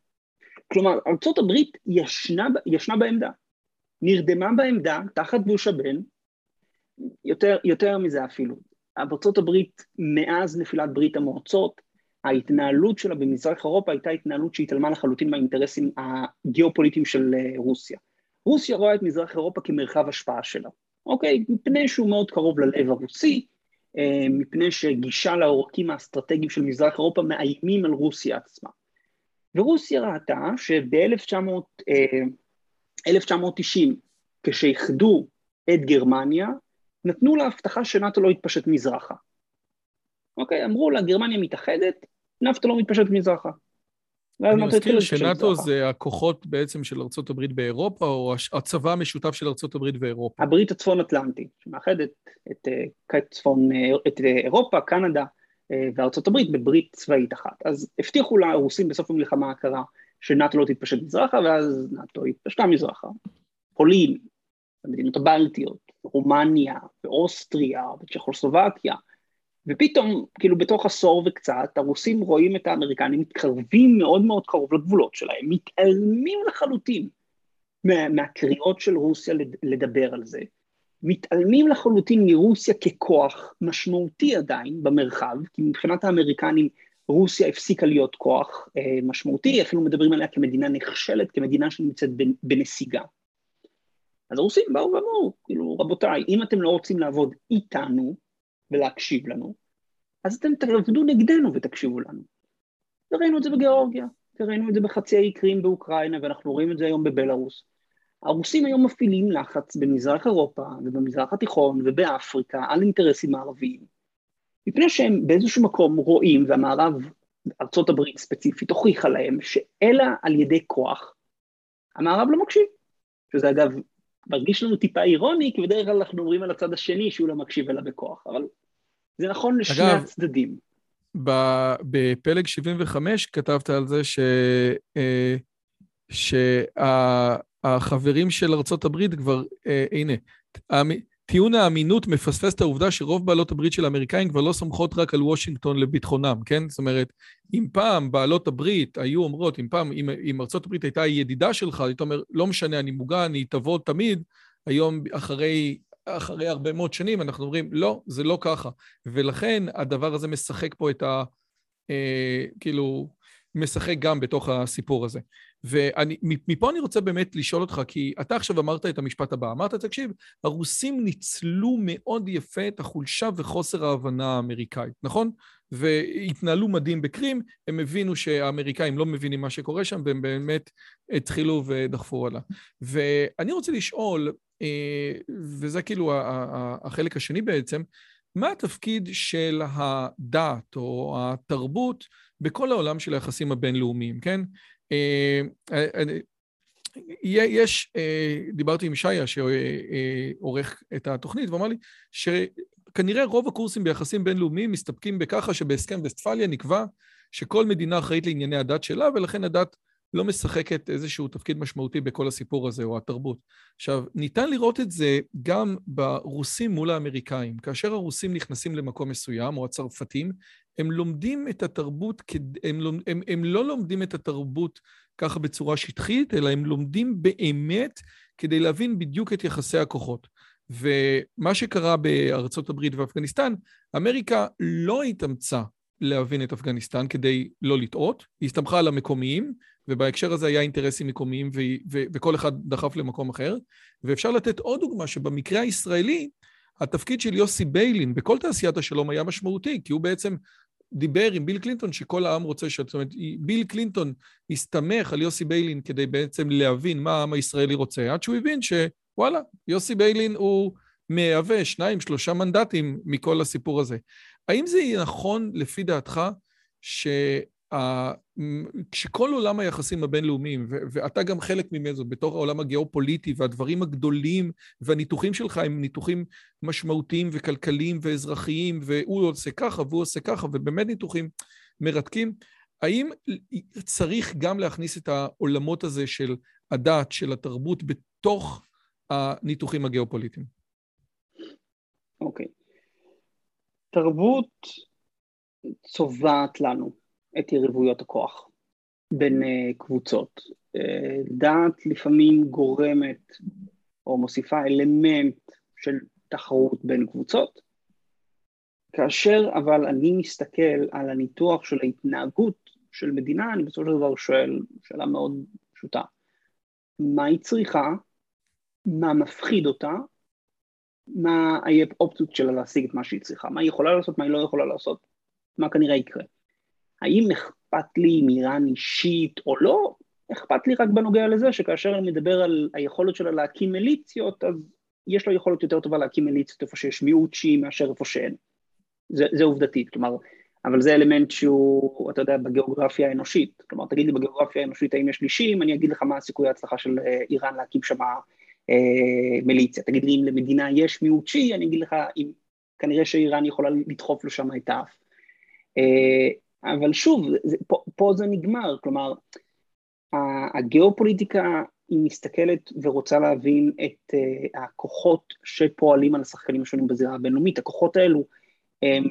כלומר, ארצות הברית ישנה, ישנה בעמדה, נרדמה בעמדה תחת בוש הבן, יותר, יותר מזה אפילו. ארצות הברית, מאז נפילת ברית המועצות, ההתנהלות שלה במזרח אירופה הייתה התנהלות שהתעלמה לחלוטין מהאינטרסים הגיאופוליטיים של אה, רוסיה. רוסיה רואה את מזרח אירופה כמרחב השפעה שלה, אוקיי? מפני שהוא מאוד קרוב ללב הרוסי, אה, מפני שגישה לעורקים האסטרטגיים של מזרח אירופה מאיימים על רוסיה עצמה. ורוסיה ראתה שב-1990, אה, כשאיחדו את גרמניה, נתנו לה הבטחה שנאט"ו לא יתפשט מזרחה. אוקיי, אמרו לה, גרמניה מתאחדת, נאט"ו לא מתפשט מזרחה. אני מזכיר שנאט"ו זה הכוחות בעצם של ארה"ב באירופה, או הצבא המשותף של ארה"ב ואירופה? הברית הצפון-אטלנטית, שמאחדת את, אה, אה, את אירופה, קנדה, אה, וארצות הברית בברית צבאית אחת. אז הבטיחו לרוסים בסוף המלחמה הקרה שנאט"ו לא תתפשט מזרחה, ואז נאט"ו התפשטה מזרחה. פולין המדינות הבלטיות, רומניה ואוסטריה וצ'כוסלובקיה, ופתאום, כאילו בתוך עשור וקצת, הרוסים רואים את האמריקנים מתקרבים מאוד מאוד קרוב לגבולות שלהם, מתעלמים לחלוטין מה, מהקריאות של רוסיה לדבר על זה, מתעלמים לחלוטין מרוסיה ככוח משמעותי עדיין במרחב, כי מבחינת האמריקנים רוסיה הפסיקה להיות כוח אה, משמעותי, אפילו מדברים עליה כמדינה נכשלת, כמדינה שנמצאת בנסיגה. אז הרוסים באו ואמרו, כאילו, רבותיי, אם אתם לא רוצים לעבוד איתנו ולהקשיב לנו, אז אתם תעבדו נגדנו ותקשיבו לנו. וראינו את זה בגיאורגיה, וראינו את זה בחצי האי קרים באוקראינה, ואנחנו רואים את זה היום בבלארוס. הרוסים היום מפעילים לחץ במזרח אירופה ובמזרח התיכון ובאפריקה על אינטרסים מערביים, מפני שהם באיזשהו מקום רואים, והמערב, ארה"ב ספציפית, הוכיחה להם, שאלא על ידי כוח, המערב לא מקשיב. שזה אגב מרגיש לנו טיפה אירוני, כי בדרך כלל אנחנו אומרים על הצד השני שהוא לא מקשיב אלא בכוח, אבל זה נכון לשני אגב, הצדדים. בפלג 75 כתבת על זה ש... אה, שהחברים של ארצות הברית כבר, אה, הנה, טיעון האמינות מפספס את העובדה שרוב בעלות הברית של האמריקאים כבר לא סומכות רק על וושינגטון לביטחונם, כן? זאת אומרת, אם פעם בעלות הברית היו אומרות, אם פעם, אם, אם ארצות הברית הייתה ידידה שלך, היית אומר, לא משנה, אני מוגן, היא תבוא תמיד, היום אחרי, אחרי הרבה מאוד שנים אנחנו אומרים, לא, זה לא ככה. ולכן הדבר הזה משחק פה את ה... אה, כאילו, משחק גם בתוך הסיפור הזה. ומפה אני רוצה באמת לשאול אותך, כי אתה עכשיו אמרת את המשפט הבא, אמרת, תקשיב, הרוסים ניצלו מאוד יפה את החולשה וחוסר ההבנה האמריקאית, נכון? והתנהלו מדהים בקרים, הם הבינו שהאמריקאים לא מבינים מה שקורה שם, והם באמת התחילו ודחפו עליו. ואני רוצה לשאול, אה, וזה כאילו החלק השני בעצם, מה התפקיד של הדת או התרבות בכל העולם של היחסים הבינלאומיים, כן? אה, אה, יש, אה, דיברתי עם שיה שעורך את התוכנית, ואמר לי שכנראה רוב הקורסים ביחסים בינלאומיים מסתפקים בככה שבהסכם וסטפליה נקבע שכל מדינה אחראית לענייני הדת שלה, ולכן הדת לא משחקת איזשהו תפקיד משמעותי בכל הסיפור הזה, או התרבות. עכשיו, ניתן לראות את זה גם ברוסים מול האמריקאים. כאשר הרוסים נכנסים למקום מסוים, או הצרפתים, הם לומדים את התרבות, הם, הם, הם לא לומדים את התרבות ככה בצורה שטחית, אלא הם לומדים באמת כדי להבין בדיוק את יחסי הכוחות. ומה שקרה בארצות הברית ואפגניסטן, אמריקה לא התאמצה להבין את אפגניסטן כדי לא לטעות, היא הסתמכה על המקומיים, ובהקשר הזה היה אינטרסים מקומיים ו- ו- וכל אחד דחף למקום אחר. ואפשר לתת עוד דוגמה שבמקרה הישראלי, התפקיד של יוסי ביילין בכל תעשיית השלום היה משמעותי, כי הוא בעצם דיבר עם ביל קלינטון שכל העם רוצה ש... זאת אומרת, ביל קלינטון הסתמך על יוסי ביילין כדי בעצם להבין מה העם הישראלי רוצה, עד שהוא הבין שוואלה, יוסי ביילין הוא מהווה שניים, שלושה מנדטים מכל הסיפור הזה. האם זה נכון, לפי דעתך, ש... כשכל עולם היחסים הבינלאומיים, ואתה גם חלק ממנו, בתור העולם הגיאופוליטי, והדברים הגדולים והניתוחים שלך הם ניתוחים משמעותיים וכלכליים ואזרחיים, והוא עושה ככה והוא עושה ככה, ובאמת ניתוחים מרתקים, האם צריך גם להכניס את העולמות הזה של הדת, של התרבות, בתוך הניתוחים הגיאופוליטיים? אוקיי. Okay. תרבות צובעת לנו. את יריבויות הכוח בין uh, קבוצות. Uh, דעת לפעמים גורמת או מוסיפה אלמנט של תחרות בין קבוצות, כאשר אבל אני מסתכל על הניתוח של ההתנהגות של מדינה, אני בסופו של דבר שואל שאלה מאוד פשוטה, מה היא צריכה, מה מפחיד אותה, מה האופציות שלה להשיג את מה שהיא צריכה, מה היא יכולה לעשות, מה היא לא יכולה לעשות, מה כנראה יקרה. האם אכפת לי אם איראן אישית או לא? אכפת לי רק בנוגע לזה שכאשר אני מדבר על היכולת שלה להקים מיליציות, אז יש לו יכולת יותר טובה להקים מיליציות איפה שיש מיעוט שיעי מאשר איפה שאין. זה, זה עובדתית, כלומר, אבל זה אלמנט שהוא, אתה יודע, בגיאוגרפיה האנושית. כלומר, תגיד לי בגיאוגרפיה האנושית האם יש לי שיעים, אני אגיד לך מה הסיכוי ההצלחה של אה, איראן להקים שם אה, מיליציה. תגיד לי אם למדינה יש מיעוט שיעי, אני אגיד לך אם כנראה שאיראן יכולה לדחוף לו שם את האף. אה, אבל שוב, זה, פה, פה זה נגמר, כלומר, הגיאופוליטיקה היא מסתכלת ורוצה להבין את uh, הכוחות שפועלים על השחקנים השונים בזירה הבינלאומית. הכוחות האלו הם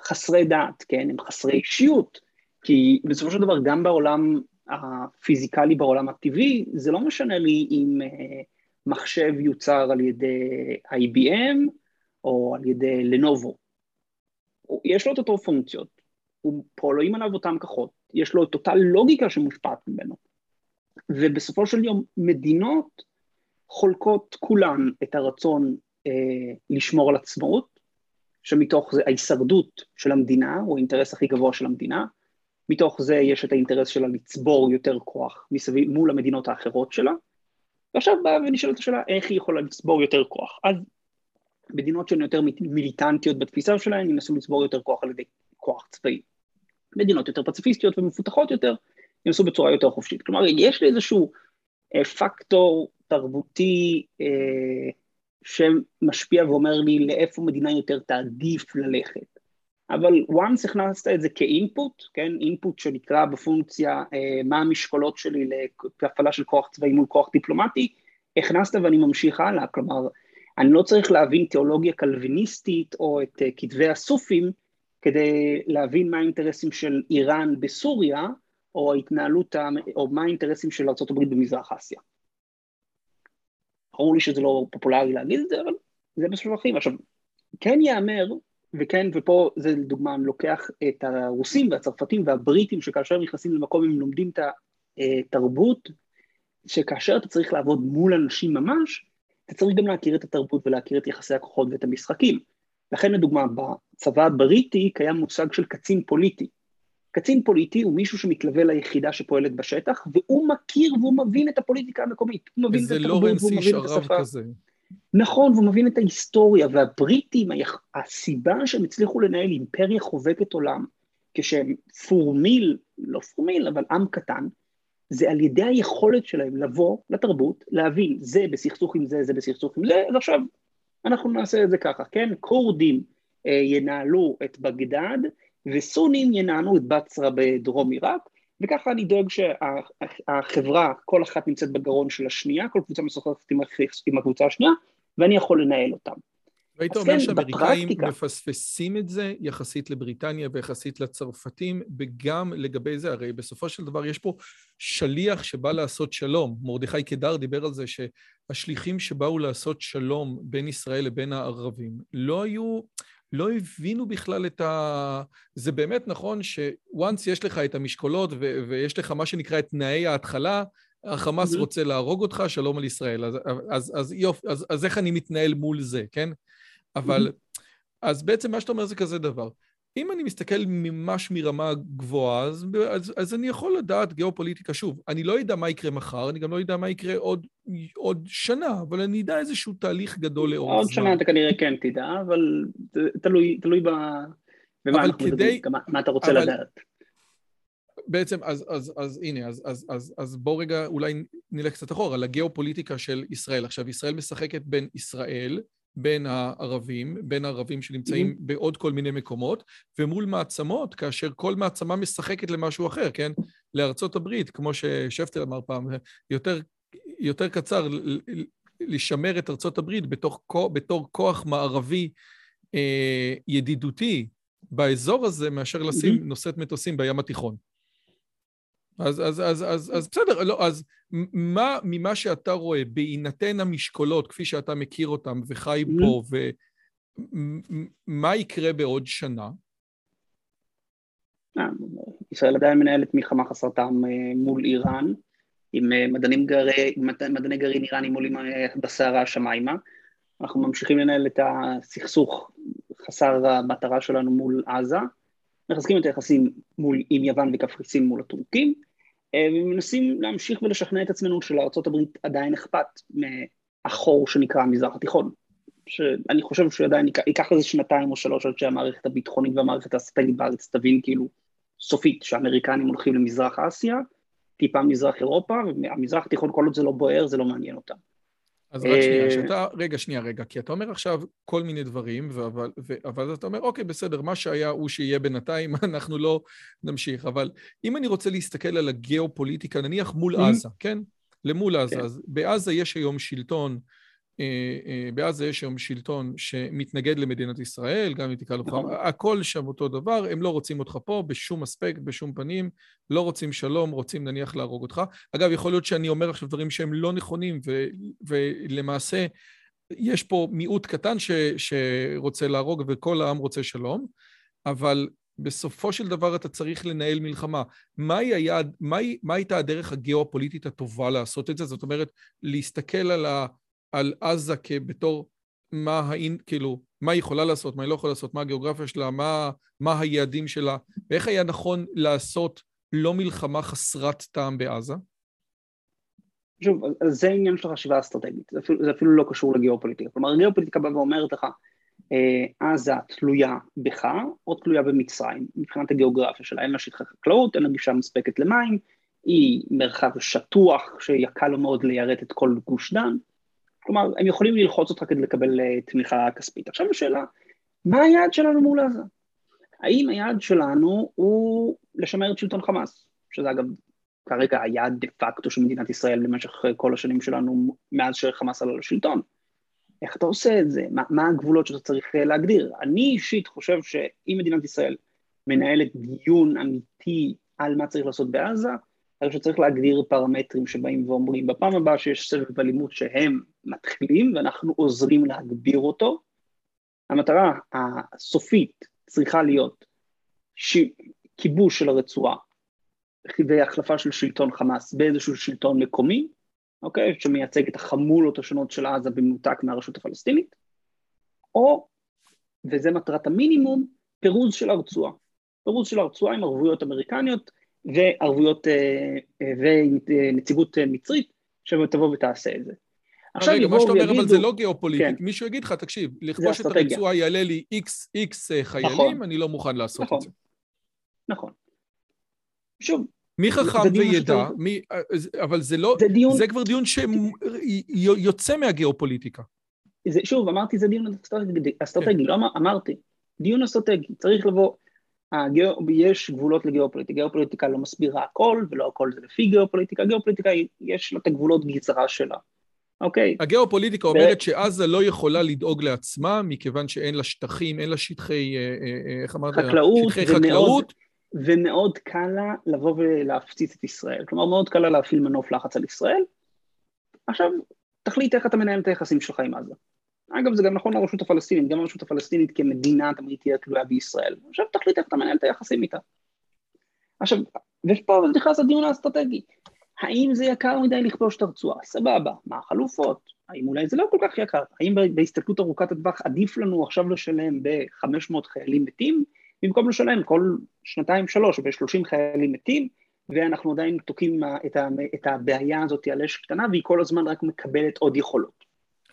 חסרי דעת, כן? הם חסרי אישיות, כי בסופו של דבר גם בעולם הפיזיקלי, בעולם הטבעי, זה לא משנה לי אם uh, מחשב יוצר על ידי IBM או על ידי לנובו. יש לו את אותו פונקציות, פועלים עליו אותם כוחות, יש לו את אותה לוגיקה שמושפעת ממנו. ובסופו של יום מדינות חולקות כולן את הרצון אה, לשמור על עצמאות, שמתוך זה ההישרדות של המדינה, הוא האינטרס הכי גבוה של המדינה, מתוך זה יש את האינטרס שלה לצבור יותר כוח מסביב, מול המדינות האחרות שלה, ועכשיו באה ונשאלת השאלה איך היא יכולה לצבור יותר כוח. אז מדינות שהן יותר מיליטנטיות בתפיסה שלהן ינסו לצבור יותר כוח על ידי כוח צבאי. מדינות יותר פציפיסטיות ומפותחות יותר ינסו בצורה יותר חופשית. כלומר, יש לי איזשהו אה, פקטור תרבותי אה, שמשפיע ואומר לי לאיפה מדינה יותר תעדיף ללכת. אבל once הכנסת את זה כאינפוט, כן, אינפוט שנקרא בפונקציה אה, מה המשקולות שלי להפעלה של כוח צבאי מול כוח דיפלומטי, הכנסת ואני ממשיך הלאה, כלומר, אני לא צריך להבין תיאולוגיה קלוויניסטית או את אה, כתבי הסופים כדי להבין מה האינטרסים של איראן בסוריה, או ההתנהלות, או מה האינטרסים של ארה"ב במזרח אסיה. ברור לי שזה לא פופולרי להגיד את זה, אבל זה של עכשיו, כן ייאמר, וכן, ופה זה לדוגמה, אני לוקח את הרוסים והצרפתים והבריטים, שכאשר נכנסים למקום הם לומדים את התרבות, שכאשר אתה צריך לעבוד מול אנשים ממש, אתה צריך גם להכיר את התרבות ולהכיר את יחסי הכוחות ואת המשחקים. לכן לדוגמה, בצבא הבריטי קיים מושג של קצין פוליטי. קצין פוליטי הוא מישהו שמתלווה ליחידה שפועלת בשטח, והוא מכיר והוא מבין את הפוליטיקה המקומית. הוא מבין את התרבות, והוא מבין את השפה. כזה. נכון, והוא מבין את ההיסטוריה, והבריטים, הסיבה שהם הצליחו לנהל אימפריה חובקת עולם, כשהם פורמיל, לא פורמיל, אבל עם קטן, זה על ידי היכולת שלהם לבוא לתרבות, להבין, זה בסכסוך עם זה, זה בסכסוך עם זה, אז עכשיו אנחנו נעשה את זה ככה, כן? כורדים אה, ינהלו את בגדד, וסונים ינהלו את בצרה בדרום עיראק, וככה אני דואג שהחברה, כל אחת נמצאת בגרון של השנייה, כל קבוצה משוחחת עם, עם הקבוצה השנייה, ואני יכול לנהל אותם. והיית אומר כן, שהאמריקאים מפספסים את זה יחסית לבריטניה ויחסית לצרפתים, וגם לגבי זה, הרי בסופו של דבר יש פה שליח שבא לעשות שלום. מרדכי קדר דיבר על זה שהשליחים שבאו לעשות שלום בין ישראל לבין הערבים לא היו... לא הבינו בכלל את ה... זה באמת נכון ש-once יש לך את המשקולות ו- ויש לך מה שנקרא את תנאי ההתחלה, החמאס mm-hmm. רוצה להרוג אותך, שלום על ישראל. אז, אז, אז, יופ, אז, אז איך אני מתנהל מול זה, כן? אבל. אז בעצם מה שאתה אומר זה כזה דבר. אם אני מסתכל ממש מרמה גבוהה, אז, אז, אז אני יכול לדעת גיאופוליטיקה. שוב, אני לא יודע מה יקרה מחר, אני גם לא יודע מה יקרה עוד, עוד שנה, אבל אני אדע איזשהו תהליך גדול לאורך זמן. עוד שנה אתה כנראה כן תדע, אבל תלוי, תלוי ב... במה אנחנו כדי... מדברים, מה, מה אתה רוצה אבל... לדעת. בעצם, אז, אז, אז הנה, אז, אז, אז, אז בואו רגע אולי נלך קצת אחורה, לגיאופוליטיקה של ישראל. עכשיו, ישראל משחקת בין ישראל, בין הערבים, בין הערבים שנמצאים mm-hmm. בעוד כל מיני מקומות, ומול מעצמות, כאשר כל מעצמה משחקת למשהו אחר, כן? לארצות הברית, כמו ששפטר אמר פעם, יותר, יותר קצר לשמר את ארצות הברית בתוך, בתור כוח מערבי אה, ידידותי באזור הזה, מאשר לשים mm-hmm. נושאת מטוסים בים התיכון. אז, אז, אז, אז, אז בסדר, לא, אז מה ממה שאתה רואה, בהינתן המשקולות, כפי שאתה מכיר אותם וחי mm-hmm. פה, ומה יקרה בעוד שנה? אה, ישראל עדיין מנהלת מלחמה חסר טעם אה, מול איראן, עם אה, מדענים גרי, מדעני גרעין איראנים עולים בסערה השמיימה. אנחנו ממשיכים לנהל את הסכסוך חסר המטרה שלנו מול עזה. מחזקים את היחסים מול, עם יוון וקפריסין מול הטורקים, אה, ומנסים להמשיך ולשכנע את עצמנו שלארה"ב עדיין אכפת מהחור שנקרא המזרח התיכון. שאני חושב שעדיין ייקח איזה שנתיים או שלוש עד שהמערכת הביטחונית והמערכת האסטרטגית בארץ תבין כאילו סופית שהאמריקנים הולכים למזרח אסיה, טיפה מזרח אירופה, והמזרח התיכון כל עוד זה לא בוער זה לא מעניין אותם. אז רק שנייה, אה, שאתה, רגע, שנייה, רגע, כי אתה אומר עכשיו כל מיני דברים, אבל, אבל אתה אומר, אוקיי, בסדר, מה שהיה הוא שיהיה בינתיים, אנחנו לא נמשיך. אבל אם אני רוצה להסתכל על הגיאופוליטיקה, נניח מול עזה, כן? למול עזה. כן. אז בעזה יש היום שלטון בעזה יש היום שלטון שמתנגד למדינת ישראל, גם אם תקרא לך, נכון. הכל שם אותו דבר, הם לא רוצים אותך פה בשום אספקט, בשום פנים, לא רוצים שלום, רוצים נניח להרוג אותך. אגב, יכול להיות שאני אומר עכשיו דברים שהם לא נכונים, ו, ולמעשה יש פה מיעוט קטן ש, שרוצה להרוג וכל העם רוצה שלום, אבל בסופו של דבר אתה צריך לנהל מלחמה. מהי היעד, מהי, מה הייתה הדרך הגיאופוליטית הטובה לעשות את זה? זאת אומרת, להסתכל על ה... על עזה כבתור מה האין, כאילו, מה היא יכולה לעשות, מה היא לא יכולה לעשות, מה הגיאוגרפיה שלה, מה, מה היעדים שלה, ואיך היה נכון לעשות לא מלחמה חסרת טעם בעזה? שוב, זה עניין של חשיבה אסטרטגית, זה אפילו, זה אפילו לא קשור לגיאופוליטיקה. כלומר, הגיאופוליטיקה באה ואומרת לך, אה, עזה תלויה בך או תלויה במצרים, מבחינת הגיאוגרפיה שלה, אין לה שטחי חקלאות, אין לה גישה מספקת למים, היא מרחב שטוח שיקל לו מאוד ליירט את כל גוש דן, כלומר, הם יכולים ללחוץ אותך כדי לקבל uh, תמיכה כספית. עכשיו השאלה, מה היעד שלנו מול עזה? האם היעד שלנו הוא לשמר את שלטון חמאס, שזה אגב כרגע היעד דה פקטו של מדינת ישראל למשך כל השנים שלנו מאז שחמאס עלה לשלטון. איך אתה עושה את זה? מה, מה הגבולות שאתה צריך uh, להגדיר? אני אישית חושב שאם מדינת ישראל מנהלת דיון אמיתי על מה צריך לעשות בעזה, אני חושב שצריך להגדיר פרמטרים שבאים ואומרים, בפעם הבאה שיש סבב אלימות שהם מתחילים ואנחנו עוזרים להגביר אותו, המטרה הסופית צריכה להיות ש... כיבוש של הרצועה והחלפה של שלטון חמאס באיזשהו שלטון מקומי, אוקיי, שמייצג את החמולות השונות של עזה במנותק מהרשות הפלסטינית, או, וזה מטרת המינימום, פירוז של הרצועה. פירוז של הרצועה עם ערבויות אמריקניות, וערבויות אה, אה, ונציגות אה, מצרית שתבוא ותעשה את זה. עכשיו רגע, מה שאתה אומר, אבל זה לא גיאופוליטי. כן. מישהו יגיד לך, תקשיב, לכבוש את הרצועה יעלה לי איקס איקס חיילים, נכון. אני לא מוכן לעשות נכון. את זה. נכון. שוב, מי חכם וידע, מי, אבל זה לא, זה, דיון... זה כבר דיון שיוצא מהגיאופוליטיקה. זה, שוב, אמרתי זה דיון אסטרטגי כן. לא אמר, אמרתי, דיון אסטרטגי, צריך לבוא, הגיאו, יש גבולות לגיאופוליטיקה, גיאופוליטיקה לא מסבירה הכל, ולא הכל זה לפי גיאופוליטיקה, גיאופוליטיקה יש לה את הגבולות גזרה שלה, אוקיי? הגיאופוליטיקה ו... אומרת שעזה לא יכולה לדאוג לעצמה, מכיוון שאין לה שטחים, אין לה שטחי, אה, אה, אה, איך אמרת? חקלאות, שטחי ומאוד, חקלאות. ומאוד קל לה לבוא ולהפציץ את ישראל, כלומר מאוד קל לה להפעיל מנוף לחץ על ישראל. עכשיו, תחליט איך אתה מנהל את היחסים שלך עם עזה. אגב, זה גם נכון לרשות הפלסטינית, גם הרשות הפלסטינית כמדינה תמיד תהיה תלויה בישראל. עכשיו תחליט איך אתה מנהל את היחסים איתה. עכשיו, ופה נכנס הדיון האסטרטגי. האם זה יקר מדי לכבוש את הרצועה? סבבה. מה החלופות? האם אולי זה לא כל כך יקר? האם בהסתכלות ארוכת הטווח עדיף לנו עכשיו לשלם ב-500 חיילים מתים, במקום לשלם כל שנתיים-שלוש ב-30 חיילים מתים, ואנחנו עדיין תוקעים את הבעיה הזאת על אש קטנה, והיא כל הזמן רק מקבלת עוד יכולות.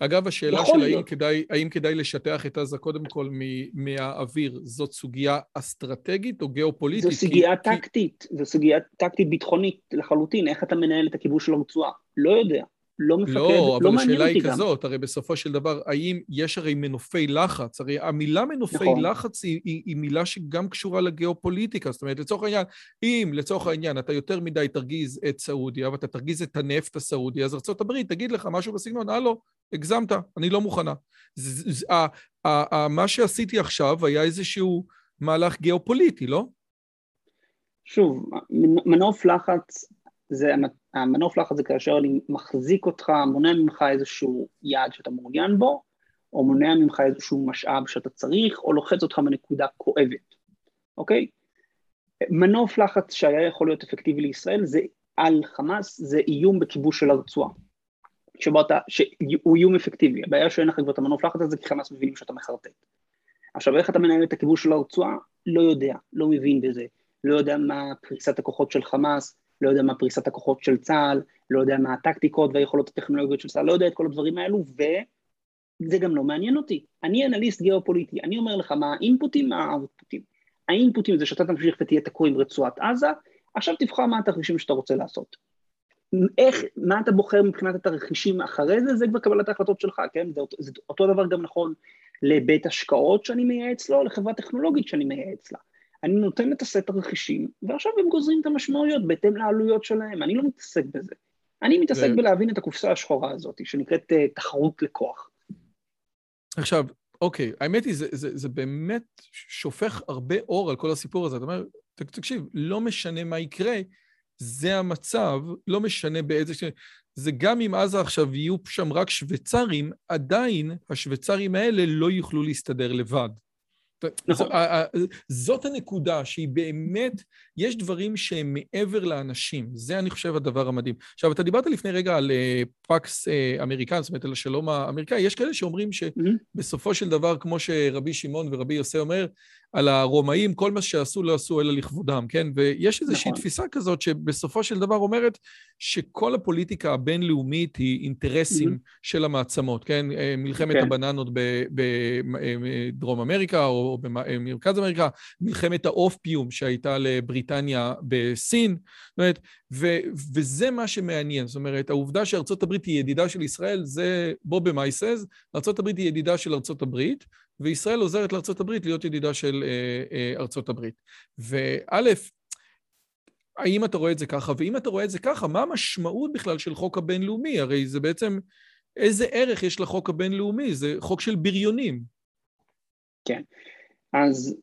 אגב, השאלה של האם כדאי, האם כדאי לשטח את עזה קודם כל מהאוויר, זאת סוגיה אסטרטגית או גיאופוליטית? זו סוגיה כי, טקטית, כי... זו סוגיה טקטית ביטחונית לחלוטין, איך אתה מנהל את הכיבוש של הרצועה? לא יודע. לא מפקד, לא, לא אבל השאלה היא גם. כזאת, הרי בסופו של דבר, האם יש הרי מנופי לחץ, הרי המילה מנופי נכון. לחץ היא, היא, היא מילה שגם קשורה לגיאופוליטיקה, זאת אומרת, לצורך העניין, אם לצורך העניין אתה יותר מדי תרגיז את סעודיה ואתה תרגיז את הנפט הסעודי, אז ארה"ב תגיד לך משהו בסגנון, הלו, הגזמת, אני לא מוכנה. זה, זה, ה, ה, ה, מה שעשיתי עכשיו היה איזשהו מהלך גיאופוליטי, לא? שוב, מנוף לחץ זה, המנוף לחץ זה כאשר אני מחזיק אותך, מונע ממך איזשהו יעד שאתה מעוניין בו, או מונע ממך איזשהו משאב שאתה צריך, או לוחץ אותך בנקודה כואבת, אוקיי? מנוף לחץ שהיה יכול להיות אפקטיבי לישראל זה על חמאס, זה איום בכיבוש של הרצועה. שבו אתה, שהוא איום אפקטיבי, הבעיה שאין לך כבר את המנוף לחץ הזה כי חמאס מבינים שאתה מחרטט. עכשיו איך אתה מנהל את הכיבוש של הרצועה? לא יודע, לא מבין בזה, לא יודע מה פריסת הכוחות של חמאס, לא יודע מה פריסת הכוחות של צה"ל, לא יודע מה הטקטיקות והיכולות הטכנולוגיות של צה"ל, לא יודע את כל הדברים האלו, וזה גם לא מעניין אותי. אני אנליסט גיאופוליטי, אני אומר לך מה האינפוטים, מה האוטפוטים. האינפוטים זה שאתה תמשיך ותהיה תקוע עם רצועת עזה, עכשיו תבחר מה התרחישים שאתה רוצה לעשות. איך, מה אתה בוחר מבחינת התרחישים אחרי זה, זה כבר קבלת ההחלטות שלך, כן? זה, זה אותו דבר גם נכון לבית השקעות שאני מייעץ לו, לחברה טכנולוגית שאני מייעץ לה. אני נותן את הסט הרכישים, ועכשיו הם גוזרים את המשמעויות בהתאם לעלויות שלהם, אני לא מתעסק בזה. אני מתעסק ו... בלהבין את הקופסה השחורה הזאת, שנקראת uh, תחרות לכוח. עכשיו, אוקיי, האמת היא, זה, זה, זה באמת שופך הרבה אור על כל הסיפור הזה. אתה אומר, תקשיב, לא משנה מה יקרה, זה המצב, לא משנה באיזה... זה גם אם עזה עכשיו יהיו שם רק שוויצרים, עדיין השוויצרים האלה לא יוכלו להסתדר לבד. נכון. זאת הנקודה שהיא באמת, יש דברים שהם מעבר לאנשים, זה אני חושב הדבר המדהים. עכשיו, אתה דיברת לפני רגע על אה, פקס אה, אמריקאי, זאת אומרת על השלום האמריקאי, יש כאלה שאומרים שבסופו של דבר, כמו שרבי שמעון ורבי יוסי אומר, על הרומאים, כל מה שעשו לא עשו אלא לכבודם, כן? ויש איזושהי נכון. תפיסה כזאת שבסופו של דבר אומרת שכל הפוליטיקה הבינלאומית היא אינטרסים mm-hmm. של המעצמות, כן? אה, מלחמת כן. הבננות בדרום אמריקה או במרכז אמריקה, מלחמת האופפיום שהייתה לבריטניה בסין, זאת אומרת, ו, וזה מה שמעניין, זאת אומרת, העובדה שארצות הברית היא ידידה של ישראל, זה בובי מייסז, ארצות הברית היא ידידה של ארצות הברית, וישראל עוזרת לארצות הברית להיות ידידה של אה, אה, ארצות הברית. וא', האם אתה רואה את זה ככה? ואם אתה רואה את זה ככה, מה המשמעות בכלל של חוק הבינלאומי? הרי זה בעצם, איזה ערך יש לחוק הבינלאומי? זה חוק של בריונים. כן, אז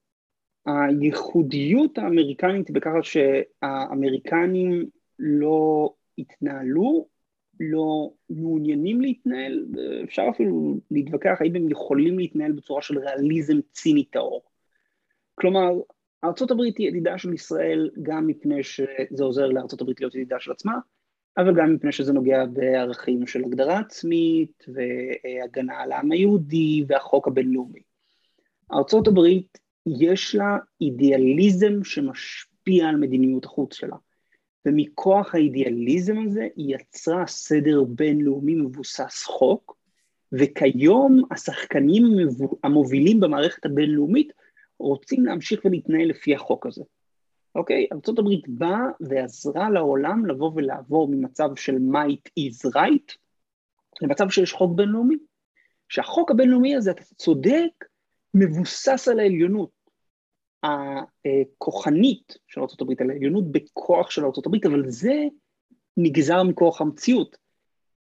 הייחודיות האמריקנית בככה שהאמריקנים לא התנהלו לא מעוניינים להתנהל, אפשר אפילו להתווכח האם הם יכולים להתנהל בצורה של ריאליזם ציני טהור. כלומר, ארה"ב היא ידידה של ישראל גם מפני שזה עוזר לארה"ב להיות ידידה של עצמה, אבל גם מפני שזה נוגע בערכים של הגדרה עצמית והגנה על העם היהודי והחוק הבינלאומי. ארה"ב יש לה אידיאליזם שמשפיע על מדיניות החוץ שלה. ומכוח האידיאליזם הזה היא יצרה סדר בינלאומי מבוסס חוק, וכיום השחקנים המובילים במערכת הבינלאומית רוצים להמשיך ולהתנהל לפי החוק הזה. אוקיי? ארה"ב באה ועזרה לעולם לבוא ולעבור ממצב של might is right למצב שיש חוק בינלאומי. שהחוק הבינלאומי הזה, אתה צודק, מבוסס על העליונות. הכוחנית של ארה"ב, על העליונות בכוח של ארה"ב, אבל זה נגזר מכוח המציאות.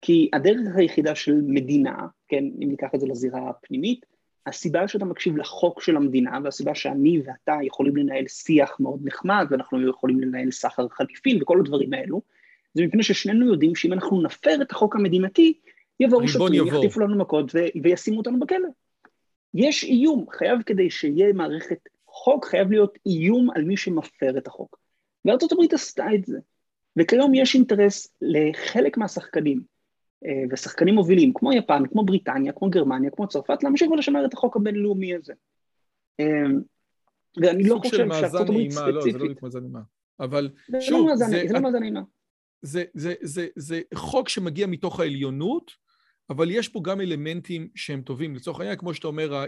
כי הדרך היחידה של מדינה, כן, אם ניקח את זה לזירה הפנימית, הסיבה שאתה מקשיב לחוק של המדינה, והסיבה שאני ואתה יכולים לנהל שיח מאוד נחמד, ואנחנו יכולים לנהל סחר חליפין וכל הדברים האלו, זה מפני ששנינו יודעים שאם אנחנו נפר את החוק המדינתי, יבואו שוטרים, יחטיפו לנו מכות וישימו אותנו בכלא. יש איום, חייב כדי שיהיה מערכת חוק חייב להיות איום על מי שמפר את החוק. וארצות הברית עשתה את זה. וכיום יש אינטרס לחלק מהשחקנים, אה, ושחקנים מובילים, כמו יפן, כמו בריטניה, כמו גרמניה, כמו צרפת, להמשיך ולשמר את החוק הבינלאומי הזה. אה, ואני לא חושב שארצות הברית ספציפית... לא, זה לא בדיוק מאזן אימה. אבל לא שוב, זה לא מאזן אימה. זה חוק שמגיע מתוך העליונות, אבל יש פה גם אלמנטים שהם טובים. לצורך העניין, כמו שאתה אומר,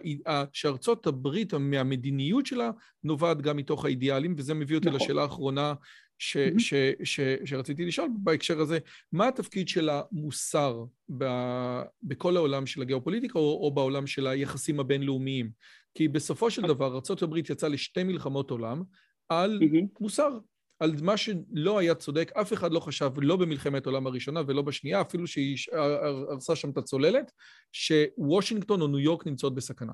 שארצות הברית מהמדיניות שלה נובעת גם מתוך האידיאלים, וזה מביא אותי נכון. לשאלה האחרונה ש, mm-hmm. ש, ש, שרציתי לשאול בהקשר הזה, מה התפקיד של המוסר ב, בכל העולם של הגיאופוליטיקה או, או בעולם של היחסים הבינלאומיים? כי בסופו של דבר ארה"ב יצאה לשתי מלחמות עולם על mm-hmm. מוסר. על מה שלא היה צודק, אף אחד לא חשב, לא במלחמת העולם הראשונה ולא בשנייה, אפילו שהיא הרסה שם את הצוללת, שוושינגטון או ניו יורק נמצאות בסכנה.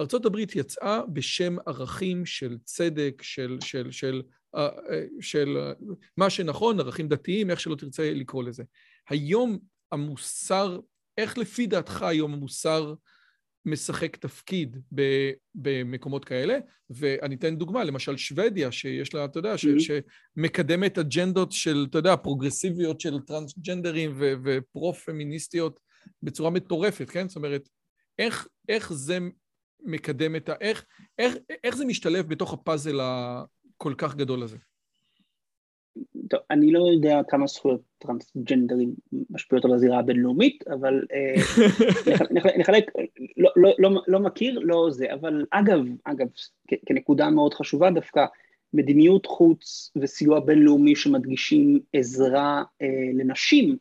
ארה"ב יצאה בשם ערכים של צדק, של, של, של, של, של מה שנכון, ערכים דתיים, איך שלא תרצה לקרוא לזה. היום המוסר, איך לפי דעתך היום המוסר משחק תפקיד במקומות כאלה, ואני אתן דוגמה, למשל שוודיה, שיש לה, אתה יודע, mm-hmm. שמקדמת אג'נדות של, אתה יודע, פרוגרסיביות של טרנסג'נדרים ופרו-פמיניסטיות בצורה מטורפת, כן? זאת אומרת, איך, איך זה מקדם את ה... איך, איך, איך זה משתלב בתוך הפאזל הכל כך גדול הזה? טוב, אני לא יודע כמה זכויות טרנסג'נדרים משפיעות על הזירה הבינלאומית, אבל אה, נחלק, לא, לא, לא, לא מכיר, לא זה, אבל אגב, אגב, כנקודה מאוד חשובה דווקא, מדיניות חוץ וסיוע בינלאומי שמדגישים עזרה אה, לנשים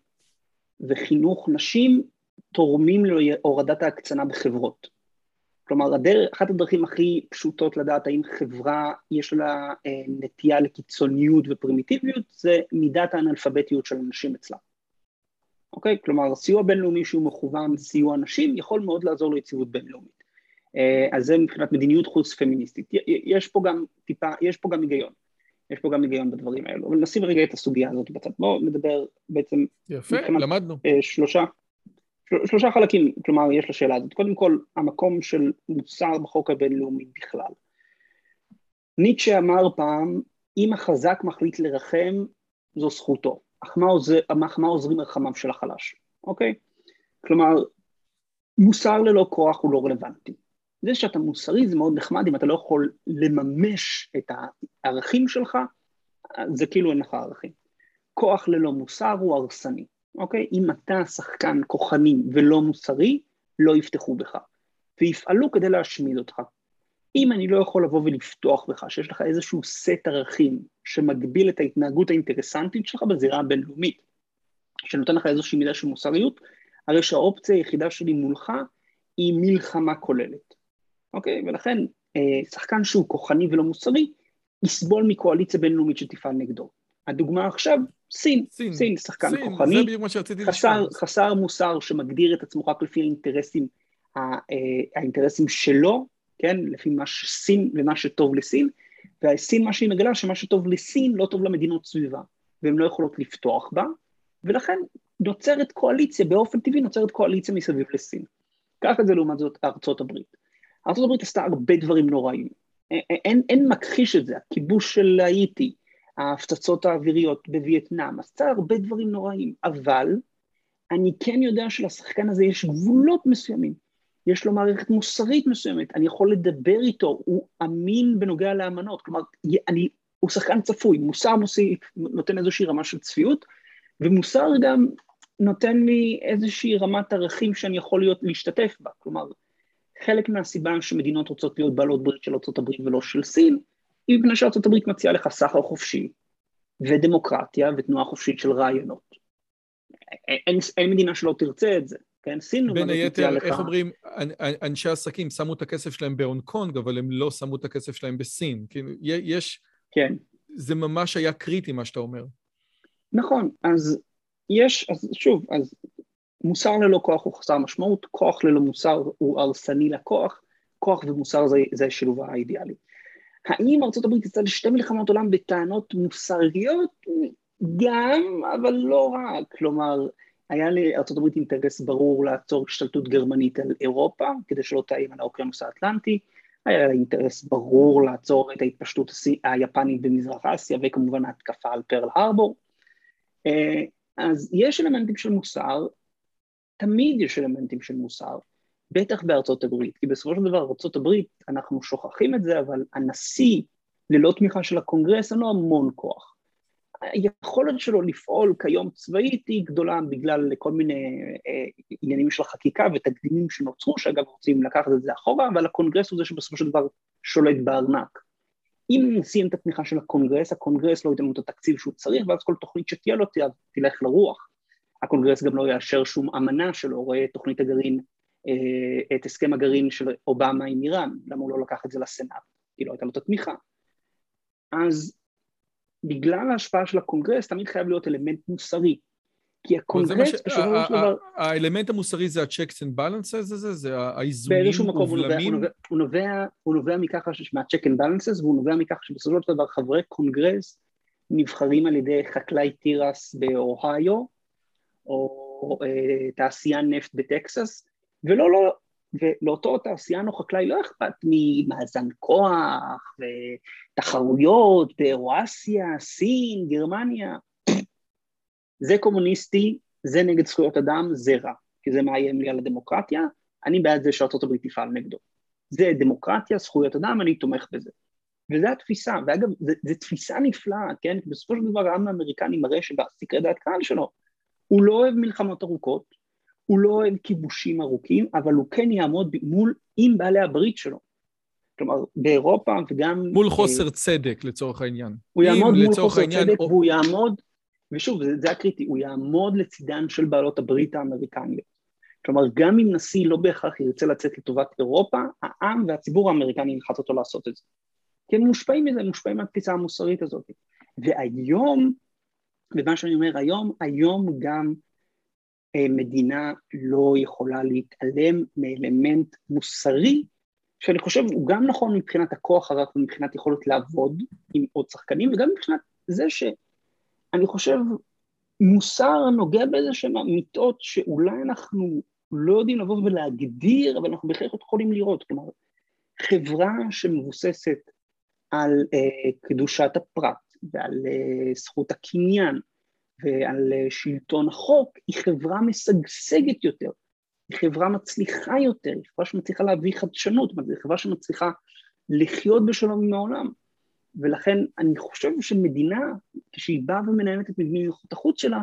וחינוך נשים תורמים להורדת ההקצנה בחברות. כלומר, הדרך, אחת הדרכים הכי פשוטות לדעת האם חברה יש לה אה, נטייה לקיצוניות ופרימיטיביות, זה מידת האנאלפביתיות של אנשים אצלה. אוקיי? כלומר, סיוע בינלאומי שהוא מכוון סיוע נשים יכול מאוד לעזור ליציבות בינלאומית. אה, אז זה מבחינת מדיניות חוץ פמיניסטית. יש פה גם טיפה, יש פה גם היגיון. יש פה גם היגיון בדברים האלו, אבל נשים רגע את הסוגיה הזאת בצד. בואו נדבר בעצם... יפה, למדנו. אה, שלושה, שלושה חלקים, כלומר, יש לשאלה הזאת. קודם כל, המקום של מוסר בחוק הבינלאומי בכלל. ניטשה אמר פעם, אם החזק מחליט לרחם, זו זכותו. אך מה, עוזר, אך מה עוזרים רחמיו של החלש, אוקיי? כלומר, מוסר ללא כוח הוא לא רלוונטי. זה שאתה מוסרי זה מאוד נחמד, אם אתה לא יכול לממש את הערכים שלך, זה כאילו אין לך ערכים. כוח ללא מוסר הוא הרסני, אוקיי? אם אתה שחקן כוחני ולא מוסרי, לא יפתחו בך, ויפעלו כדי להשמיד אותך. אם אני לא יכול לבוא ולפתוח בך, שיש לך איזשהו סט ערכים שמגביל את ההתנהגות האינטרסנטית שלך בזירה הבינלאומית, שנותן לך איזושהי מידה של מוסריות, הרי שהאופציה היחידה שלי מולך היא מלחמה כוללת, אוקיי? ולכן אה, שחקן שהוא כוחני ולא מוסרי, יסבול מקואליציה בינלאומית שתפעל נגדו. הדוגמה עכשיו, סין, סין, סין שחקן סין, כוחני, חסר, חסר מוסר שמגדיר את עצמו רק לפי האינטרסים, אה, האינטרסים שלו, כן, לפי מה שסין ומה שטוב לסין, והסין מה שהיא מגלה שמה שטוב לסין לא טוב למדינות סביבה, והן לא יכולות לפתוח בה, ולכן נוצרת קואליציה, באופן טבעי נוצרת קואליציה מסביב לסין. קח את זה לעומת זאת ארצות הברית. ארצות הברית עשתה הרבה דברים נוראים, אין, אין, אין מכחיש את זה, הכיבוש של האיטי, ההפצצות האוויריות בווייטנאם, עשתה הרבה דברים נוראים, אבל אני כן יודע שלשחקן הזה יש גבולות מסוימים, יש לו מערכת מוסרית מסוימת, אני יכול לדבר איתו, הוא אמין בנוגע לאמנות, כלומר, אני, הוא שחקן צפוי, מוסר מוסיף, נותן איזושהי רמה של צפיות, ומוסר גם נותן לי איזושהי רמת ערכים שאני יכול להיות, להשתתף בה, כלומר, חלק מהסיבה שמדינות רוצות להיות בעלות ברית של ארה"ב ולא של סין, היא מפני שארה"ב מציעה לך סחר חופשי, ודמוקרטיה, ותנועה חופשית של רעיונות. אין, אין מדינה שלא תרצה את זה. כן, סין בין היתר, איך אומרים, אנשי עסקים שמו את הכסף שלהם בהונג קונג, אבל הם לא שמו את הכסף שלהם בסין. כאילו, יש... כן. זה ממש היה קריטי, מה שאתה אומר. נכון, אז יש, אז שוב, אז מוסר ללא כוח הוא חסר משמעות, כוח ללא מוסר הוא הרסני לכוח, כוח ומוסר זה, זה השילוב האידיאלי. האם ארה"ב יצאה לשתי מלחמות עולם בטענות מוסריות? גם, אבל לא רק. כלומר, היה לארה"ב אינטרס ברור לעצור השתלטות גרמנית על אירופה, כדי שלא תאיים על האוקיינוס האטלנטי, היה לה אינטרס ברור לעצור את ההתפשטות היפנית במזרח אסיה, וכמובן ההתקפה על פרל הרבור. אה, אז יש אלמנטים של מוסר, תמיד יש אלמנטים של מוסר, בטח בארצות הברית, כי בסופו של דבר ארצות הברית, אנחנו שוכחים את זה, אבל הנשיא, ללא תמיכה של הקונגרס, אין לו המון כוח. היכולת שלו לפעול כיום צבאית היא גדולה בגלל כל מיני אה, עניינים של החקיקה ותקדימים שנוצרו, שאגב רוצים לקחת את זה אחורה, אבל הקונגרס הוא זה שבסופו של דבר שולט בארנק. אם אין לו את התמיכה של הקונגרס, הקונגרס לא ייתן לו את התקציב שהוא צריך, ואז כל תוכנית שתהיה לו תלך לרוח. הקונגרס גם לא יאשר שום אמנה שלו, רואה תוכנית הגרעין, את הסכם הגרעין של אובמה עם איראן, למה הוא לא לקח את זה לסנאט? כי לא הייתה לו את התמיכה. אז בגלל ההשפעה של הקונגרס תמיד חייב להיות אלמנט מוסרי. כי הקונגרס בסופו של דבר... האלמנט המוסרי זה ה-checks and balances הזה? זה האיזונים ובלמים? הוא נובע, הוא נובע מככה, מה-check and balances, והוא נובע מכך שבסופו של דבר חברי קונגרס נבחרים על ידי חקלאי תירס באוהיו, או אה, תעשיין נפט בטקסס, ולא, לא, ולאותו תעשיין או חקלאי לא אכפת ממאזן כוח ותחרויות באירואסיה, סין, גרמניה. זה קומוניסטי, זה נגד זכויות אדם, זה רע, כי זה מאיים לי על הדמוקרטיה, אני בעד זה שארצות הברית תפעל נגדו. זה דמוקרטיה, זכויות אדם, אני תומך בזה. וזו התפיסה, ואגב, זו תפיסה נפלאה, כן? בסופו של דבר העם האמריקני מראה שבסקרי דעת קהל שלו, הוא לא אוהב מלחמות ארוכות, הוא לא אוהב כיבושים ארוכים, אבל הוא כן יעמוד מול, עם בעלי הברית שלו. כלומר, באירופה וגם... מול חוסר אה, צדק לצורך העניין. הוא יעמוד מול חוסר העניין, צדק או... והוא יעמוד, ושוב, זה, זה הקריטי, הוא יעמוד לצידן של בעלות הברית האמריקניות. כלומר, גם אם נשיא לא בהכרח ירצה לצאת לטובת אירופה, העם והציבור האמריקני ילחץ אותו לעשות את זה. כי הם מושפעים מזה, הם מושפעים מהתפיסה המוסרית הזאת. והיום, ומה שאני אומר היום, היום גם מדינה לא יכולה להתעלם מאלמנט מוסרי, שאני חושב הוא גם נכון מבחינת הכוח הרב ומבחינת יכולת לעבוד עם עוד שחקנים, וגם מבחינת זה שאני חושב מוסר נוגע באיזה שהם אמיתות שאולי אנחנו לא יודעים לבוא ולהגדיר, אבל אנחנו בהחלט יכולים לראות. כלומר, חברה שמבוססת על uh, קדושת הפרט ועל uh, זכות הקניין ועל uh, שלטון החוק, היא חברה משגשגת יותר, היא חברה מצליחה יותר, היא חברה שמצליחה להביא חדשנות, היא חברה שמצליחה לחיות בשלום עם העולם. ולכן אני חושב שמדינה, כשהיא באה ומנהלת את מדיניות החוץ שלה,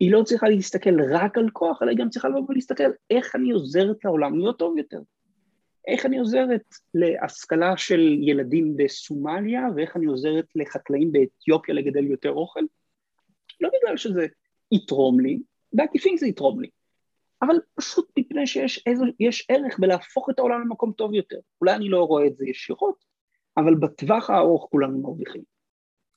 היא לא צריכה להסתכל רק על כוח, אלא היא גם צריכה לבוא ולהסתכל איך אני עוזרת לעולם להיות טוב יותר. איך אני עוזרת להשכלה של ילדים בסומליה, ואיך אני עוזרת לחקלאים באתיופיה לגדל יותר אוכל. לא בגלל שזה יתרום לי, בעקיפין זה יתרום לי, אבל פשוט מפני שיש איזו, ערך בלהפוך את העולם למקום טוב יותר. אולי אני לא רואה את זה ישירות, אבל בטווח הארוך כולנו מרוויחים.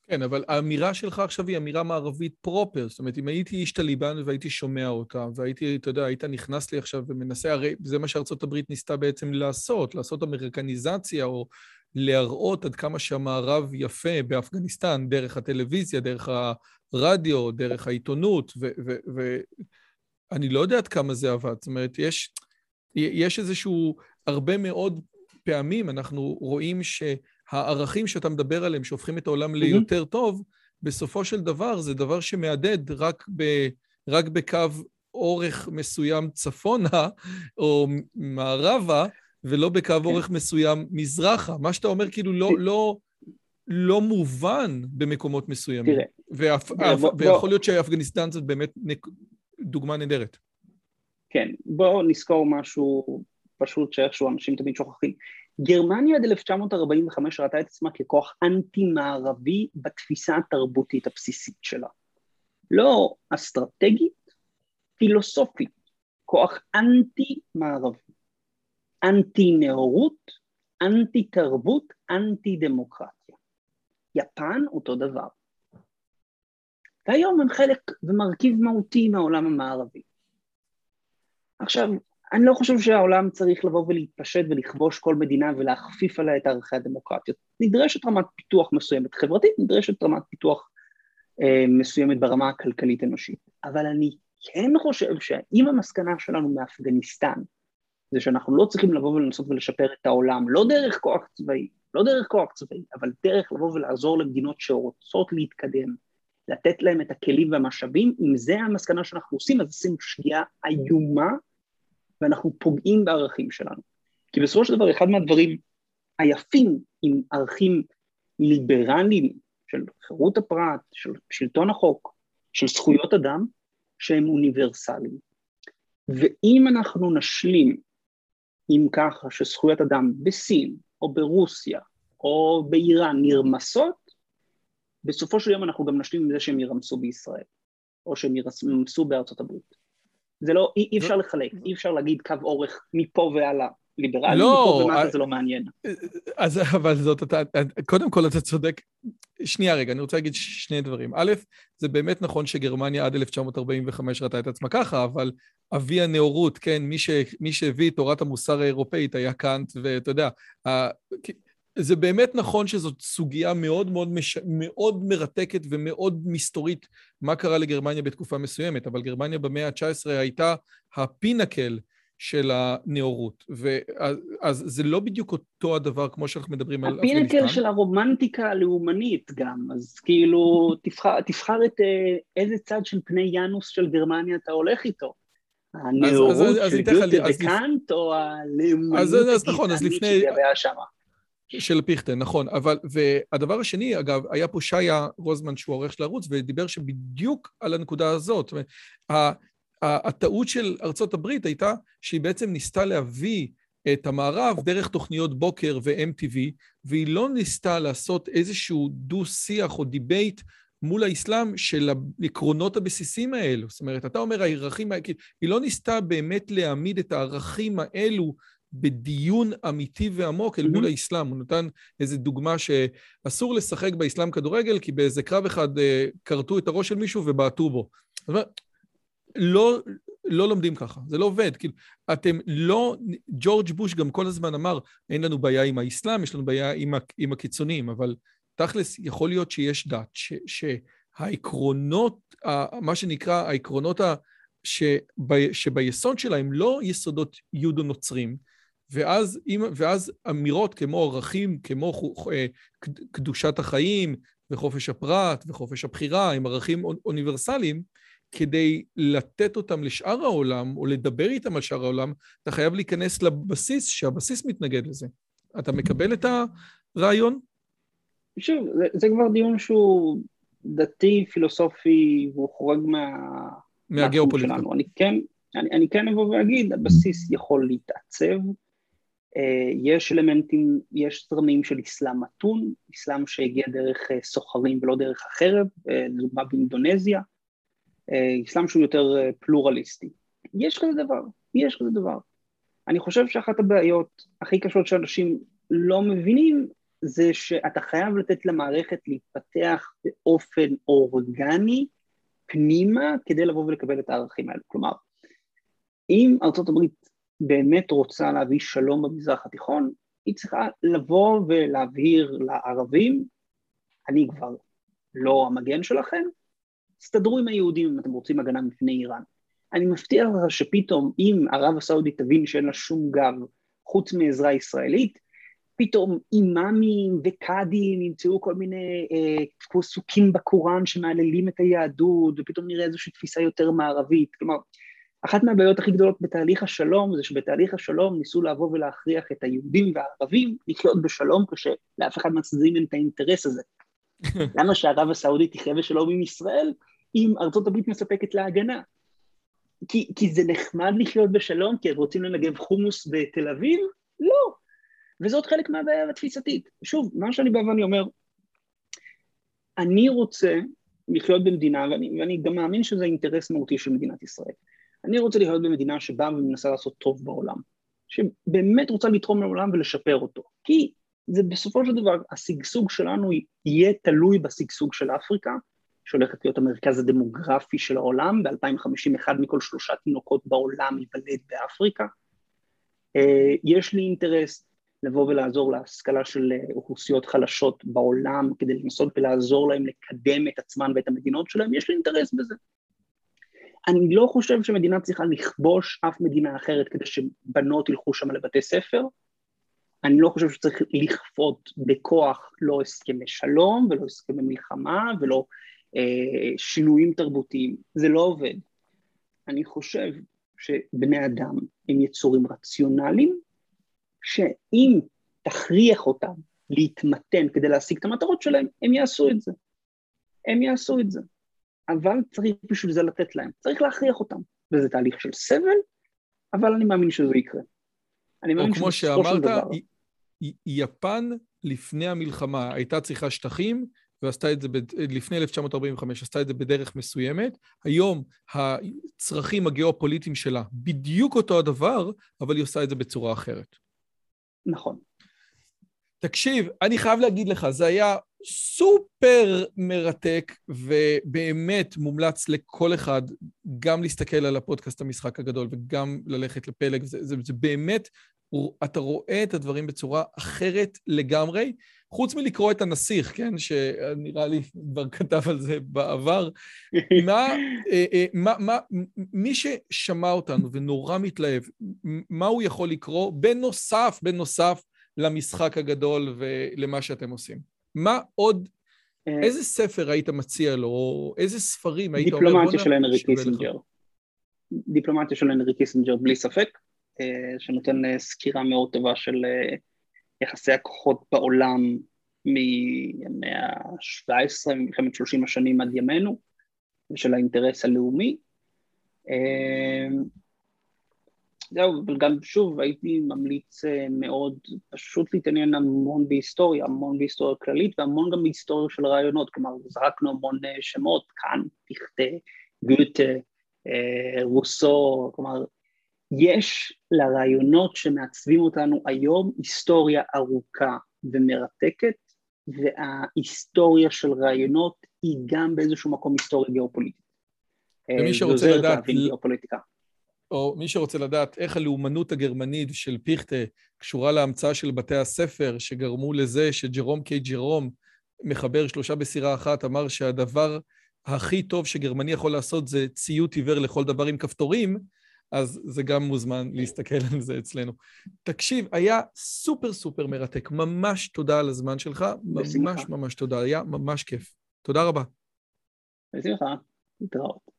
כן, אבל האמירה שלך עכשיו היא אמירה מערבית פרופר. זאת אומרת, אם הייתי איש טליבן והייתי שומע אותה, והייתי, אתה יודע, היית נכנס לי עכשיו ומנסה, הרי זה מה שארצות הברית ניסתה בעצם לעשות, לעשות אמריקניזציה, או להראות עד כמה שהמערב יפה באפגניסטן, דרך הטלוויזיה, דרך הרדיו, דרך העיתונות, ואני לא יודע עד כמה זה עבד. זאת אומרת, יש, יש איזשהו, הרבה מאוד פעמים אנחנו רואים שהערכים שאתה מדבר עליהם, שהופכים את העולם ליותר טוב, בסופו של דבר זה דבר שמהדהד רק, ב, רק בקו אורך מסוים צפונה או מערבה, ולא בקו כן. אורך מסוים מזרחה. מה שאתה אומר כאילו לא, לא, לא מובן במקומות מסוימים. תראה. ואף, תראה, בוא, ויכול בוא. להיות שאפגניסטן זאת באמת דוגמה נהדרת. כן, בואו נזכור משהו פשוט שאיכשהו אנשים תמיד שוכחים. גרמניה עד 1945 ראתה את עצמה ככוח אנטי-מערבי בתפיסה התרבותית הבסיסית שלה. לא אסטרטגית, פילוסופית, כוח אנטי-מערבי. אנטי-נאורות, אנטי-תרבות, אנטי-דמוקרטיה. יפן אותו דבר. והיום הם חלק ומרכיב מהותי מהעולם המערבי. עכשיו, אני לא חושב שהעולם צריך לבוא ולהתפשט ולכבוש כל מדינה ולהכפיף עליה את ערכי הדמוקרטיות. נדרשת רמת פיתוח מסוימת חברתית, נדרשת רמת פיתוח אה, מסוימת ברמה הכלכלית-אנושית. אבל אני כן חושב שאם המסקנה שלנו מאפגניסטן זה שאנחנו לא צריכים לבוא ולנסות ולשפר את העולם, לא דרך כוח צבאי, לא דרך כוח צבאי, אבל דרך לבוא ולעזור למדינות שרוצות להתקדם, לתת להם את הכלים והמשאבים, אם זה המסקנה שאנחנו עושים, אז עושים שגיאה איומה ואנחנו פוגעים בערכים שלנו. כי בסופו של דבר אחד מהדברים היפים עם ערכים ליברליים של חירות הפרט, של שלטון החוק, של זכויות אדם, שהם אוניברסליים. ואם אנחנו נשלים עם ככה שזכויות אדם בסין או ברוסיה או באיראן נרמסות, בסופו של יום אנחנו גם נשלים עם זה שהם ירמסו בישראל, או שהם ירמסו בארצות הברית. זה לא, אי, אי אפשר לחלק, אי אפשר להגיד קו אורך מפה והלאה. ליברלי, לא, מפה ומטה זה לא מעניין. אז אבל זאת, אתה, קודם כל אתה צודק. שנייה רגע, אני רוצה להגיד שני דברים. א', זה באמת נכון שגרמניה עד 1945 ראתה את עצמה ככה, אבל אבי הנאורות, כן, מי, ש, מי שהביא את תורת המוסר האירופאית היה קאנט, ואתה יודע, זה באמת נכון שזאת סוגיה מאוד מאוד, מש... מאוד מרתקת ומאוד מסתורית מה קרה לגרמניה בתקופה מסוימת, אבל גרמניה במאה ה-19 הייתה הפינקל של הנאורות, ואז אז זה לא בדיוק אותו הדבר כמו שאנחנו מדברים על אפגניסטן. הפינקל של הרומנטיקה הלאומנית גם, אז כאילו תבחר, תבחר את אה, איזה צד של פני יאנוס של גרמניה אתה הולך איתו. הנאורות של גתה וקאנט, או הלאומנית, נכון, הגזענית שגביה שמה. של פיכטה, נכון. אבל, והדבר השני, אגב, היה פה שיה רוזמן, שהוא העורך של הערוץ, ודיבר שבדיוק על הנקודה הזאת. הטעות של ארצות הברית הייתה שהיא בעצם ניסתה להביא את המערב דרך תוכניות בוקר ו-MTV, והיא לא ניסתה לעשות איזשהו דו-שיח או debate מול האסלאם של העקרונות הבסיסיים האלו. זאת אומרת, אתה אומר הערכים, היא לא ניסתה באמת להעמיד את הערכים האלו בדיון אמיתי ועמוק אל מול האסלאם. הוא נתן איזו דוגמה שאסור לשחק באסלאם כדורגל, כי באיזה קרב אחד כרתו את הראש של מישהו ובעטו בו. זאת אומרת, לא, לא לומדים ככה, זה לא עובד. כאילו, אתם לא... ג'ורג' בוש גם כל הזמן אמר, אין לנו בעיה עם האסלאם, יש לנו בעיה עם, עם הקיצונים, אבל תכלס, יכול להיות שיש דת, ש, שהעקרונות, מה שנקרא, העקרונות ה, שב, שביסוד שלה הם לא יסודות יודו-נוצרים, ואז, ואז אמירות כמו ערכים, כמו אה, קדושת החיים וחופש הפרט וחופש הבחירה, הם ערכים אוניברסליים, כדי לתת אותם לשאר העולם, או לדבר איתם על שאר העולם, אתה חייב להיכנס לבסיס, שהבסיס מתנגד לזה. אתה מקבל את הרעיון? שוב, זה, זה כבר דיון שהוא דתי, פילוסופי, והוא חורג מה... מהגיאופוליטיקה. אני כן, אני, אני כן אבוא ואגיד, הבסיס יכול להתעצב, אה, יש אלמנטים, יש זרמים של אסלאם מתון, אסלאם שהגיע דרך אה, סוחרים ולא דרך החרב, אה, באינדונזיה, אסלאם שהוא יותר פלורליסטי. יש כזה דבר, יש כזה דבר. אני חושב שאחת הבעיות הכי קשות שאנשים לא מבינים זה שאתה חייב לתת למערכת להתפתח באופן אורגני פנימה כדי לבוא ולקבל את הערכים האלה. כלומר, אם ארצות הברית באמת רוצה להביא שלום במזרח התיכון, היא צריכה לבוא ולהבהיר לערבים, אני כבר לא המגן שלכם, תסתדרו עם היהודים אם אתם רוצים הגנה מפני איראן. אני מבטיח לך שפתאום אם ערב הסעודית תבין שאין לה שום גב חוץ מעזרה ישראלית, פתאום אימאמים וקאדים ימצאו כל מיני אה, פסוקים בקוראן שמהללים את היהדות, ופתאום נראה איזושהי תפיסה יותר מערבית. כלומר, אחת מהבעיות הכי גדולות בתהליך השלום זה שבתהליך השלום ניסו לבוא ולהכריח את היהודים והערבים לחיות בשלום כשלאף אחד מהצדדים אין את האינטרס הזה. למה שערב הסעודית תחיה בשלום עם ישראל אם ארצות הברית מספקת לה הגנה? כי, כי זה נחמד לחיות בשלום כי רוצים לנגב חומוס בתל אביב? לא. וזאת חלק מהבעיה התפיסתית. שוב, מה שאני בא ואני אומר, אני רוצה לחיות במדינה, ואני, ואני גם מאמין שזה אינטרס מהותי של מדינת ישראל. אני רוצה להיות במדינה שבאה ומנסה לעשות טוב בעולם, שבאמת רוצה לתרום לעולם ולשפר אותו, כי זה בסופו של דבר, השגשוג שלנו יהיה תלוי בשגשוג של אפריקה, שהולכת להיות המרכז הדמוגרפי של העולם, ב-2050 אחד מכל שלושה תינוקות בעולם ייוולד באפריקה. אה, יש לי אינטרס לבוא ולעזור להשכלה של אוכלוסיות חלשות בעולם כדי לנסות ולעזור להם לקדם את עצמן ואת המדינות שלהם, יש לי אינטרס בזה. אני לא חושב שמדינה צריכה לכבוש אף מדינה אחרת כדי שבנות ילכו שם לבתי ספר. אני לא חושב שצריך לכפות בכוח לא הסכמי שלום ולא הסכמי מלחמה ולא אה, שינויים תרבותיים. זה לא עובד. אני חושב שבני אדם הם יצורים רציונליים, שאם תכריח אותם להתמתן כדי להשיג את המטרות שלהם, הם יעשו את זה. הם יעשו את זה. אבל צריך בשביל זה לתת להם, צריך להכריח אותם, וזה תהליך של סבל, אבל אני מאמין שזה יקרה. אני מאמין כמו שאמרת, יפן לפני המלחמה הייתה צריכה שטחים, ועשתה את זה, ב, לפני 1945, עשתה את זה בדרך מסוימת. היום הצרכים הגיאופוליטיים שלה בדיוק אותו הדבר, אבל היא עושה את זה בצורה אחרת. נכון. תקשיב, אני חייב להגיד לך, זה היה סופר מרתק, ובאמת מומלץ לכל אחד גם להסתכל על הפודקאסט המשחק הגדול וגם ללכת לפלג. זה, זה, זה באמת, אתה רואה את הדברים בצורה אחרת לגמרי, חוץ מלקרוא את הנסיך, כן? שנראה לי כבר כתב על זה בעבר. מה, אה, אה, מה, מה, מי ששמע אותנו ונורא מתלהב, מה הוא יכול לקרוא בנוסף, בנוסף למשחק הגדול ולמה שאתם עושים? מה עוד, אה, איזה ספר היית מציע לו, או איזה ספרים היית אומר? דיפלומטיה של הנרי קיסינג'ר. דיפלומטיה של הנרי קיסינג'ר בלי ספק, שנותן אה, סקירה מאוד טובה של יחסי הכוחות בעולם מהמאה ה-17, ממלחמת 30 השנים עד ימינו, ושל האינטרס הלאומי. זהו, אבל גם שוב הייתי ממליץ אה, מאוד פשוט להתעניין המון בהיסטוריה, המון בהיסטוריה כללית והמון גם בהיסטוריה של רעיונות, כלומר זרקנו המון אה, שמות, כאן, פיכטה, גוטה, אה, רוסו, כלומר יש לרעיונות שמעצבים אותנו היום היסטוריה ארוכה ומרתקת וההיסטוריה של רעיונות היא גם באיזשהו מקום היסטוריה גיאופוליטית. ומי שרוצה לדעת... גיאופוליטיקה. או מי שרוצה לדעת איך הלאומנות הגרמנית של פיכטה קשורה להמצאה של בתי הספר שגרמו לזה שג'רום קיי ג'רום, מחבר שלושה בסירה אחת, אמר שהדבר הכי טוב שגרמני יכול לעשות זה ציות עיוור לכל דבר עם כפתורים, אז זה גם מוזמן להסתכל על זה אצלנו. תקשיב, היה סופר סופר מרתק, ממש תודה על הזמן שלך, ממש ממש תודה, היה ממש כיף. תודה רבה. בשמחה, להתראות.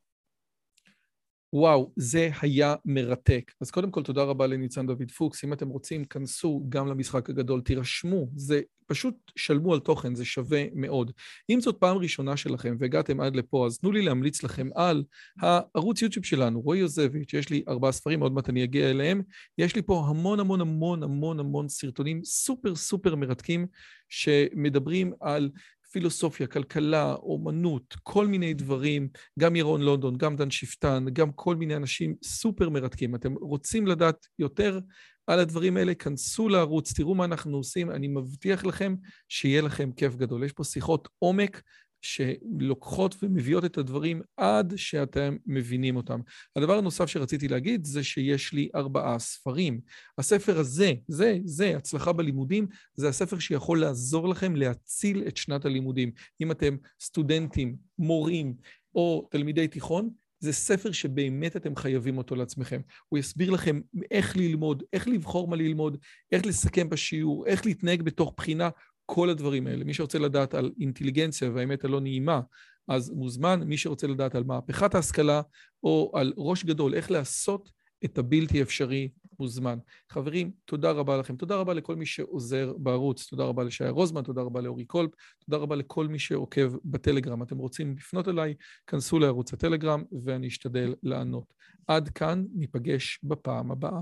וואו, זה היה מרתק. אז קודם כל, תודה רבה לניצן דוד פוקס. אם אתם רוצים, כנסו גם למשחק הגדול, תירשמו, זה פשוט שלמו על תוכן, זה שווה מאוד. אם זאת פעם ראשונה שלכם והגעתם עד לפה, אז תנו לי להמליץ לכם על הערוץ יוטיוב שלנו, רועי יוזביץ', יש לי ארבעה ספרים, עוד מעט אני אגיע אליהם. יש לי פה המון המון המון המון המון סרטונים סופר סופר מרתקים שמדברים על פילוסופיה, כלכלה, אומנות, כל מיני דברים, גם ירון לונדון, גם דן שפטן, גם כל מיני אנשים סופר מרתקים. אתם רוצים לדעת יותר על הדברים האלה, כנסו לערוץ, תראו מה אנחנו עושים, אני מבטיח לכם שיהיה לכם כיף גדול. יש פה שיחות עומק שלוקחות ומביאות את הדברים עד שאתם מבינים אותם. הדבר הנוסף שרציתי להגיד זה שיש לי ארבעה ספרים. הספר הזה, זה, זה, הצלחה בלימודים, זה הספר שיכול לעזור לכם להציל את שנת הלימודים. אם אתם סטודנטים, מורים או תלמידי תיכון, זה ספר שבאמת אתם חייבים אותו לעצמכם. הוא יסביר לכם איך ללמוד, איך לבחור מה ללמוד, איך לסכם בשיעור, איך להתנהג בתוך בחינה, כל הדברים האלה. מי שרוצה לדעת על אינטליגנציה והאמת הלא נעימה, אז מוזמן. מי שרוצה לדעת על מהפכת ההשכלה או על ראש גדול, איך לעשות את הבלתי אפשרי, מוזמן. חברים, תודה רבה לכם. תודה רבה לכל מי שעוזר בערוץ. תודה רבה לשי רוזמן, תודה רבה לאורי קולפ, תודה רבה לכל מי שעוקב בטלגרם. אתם רוצים לפנות אליי, כנסו לערוץ הטלגרם ואני אשתדל לענות. עד כאן, ניפגש בפעם הבאה.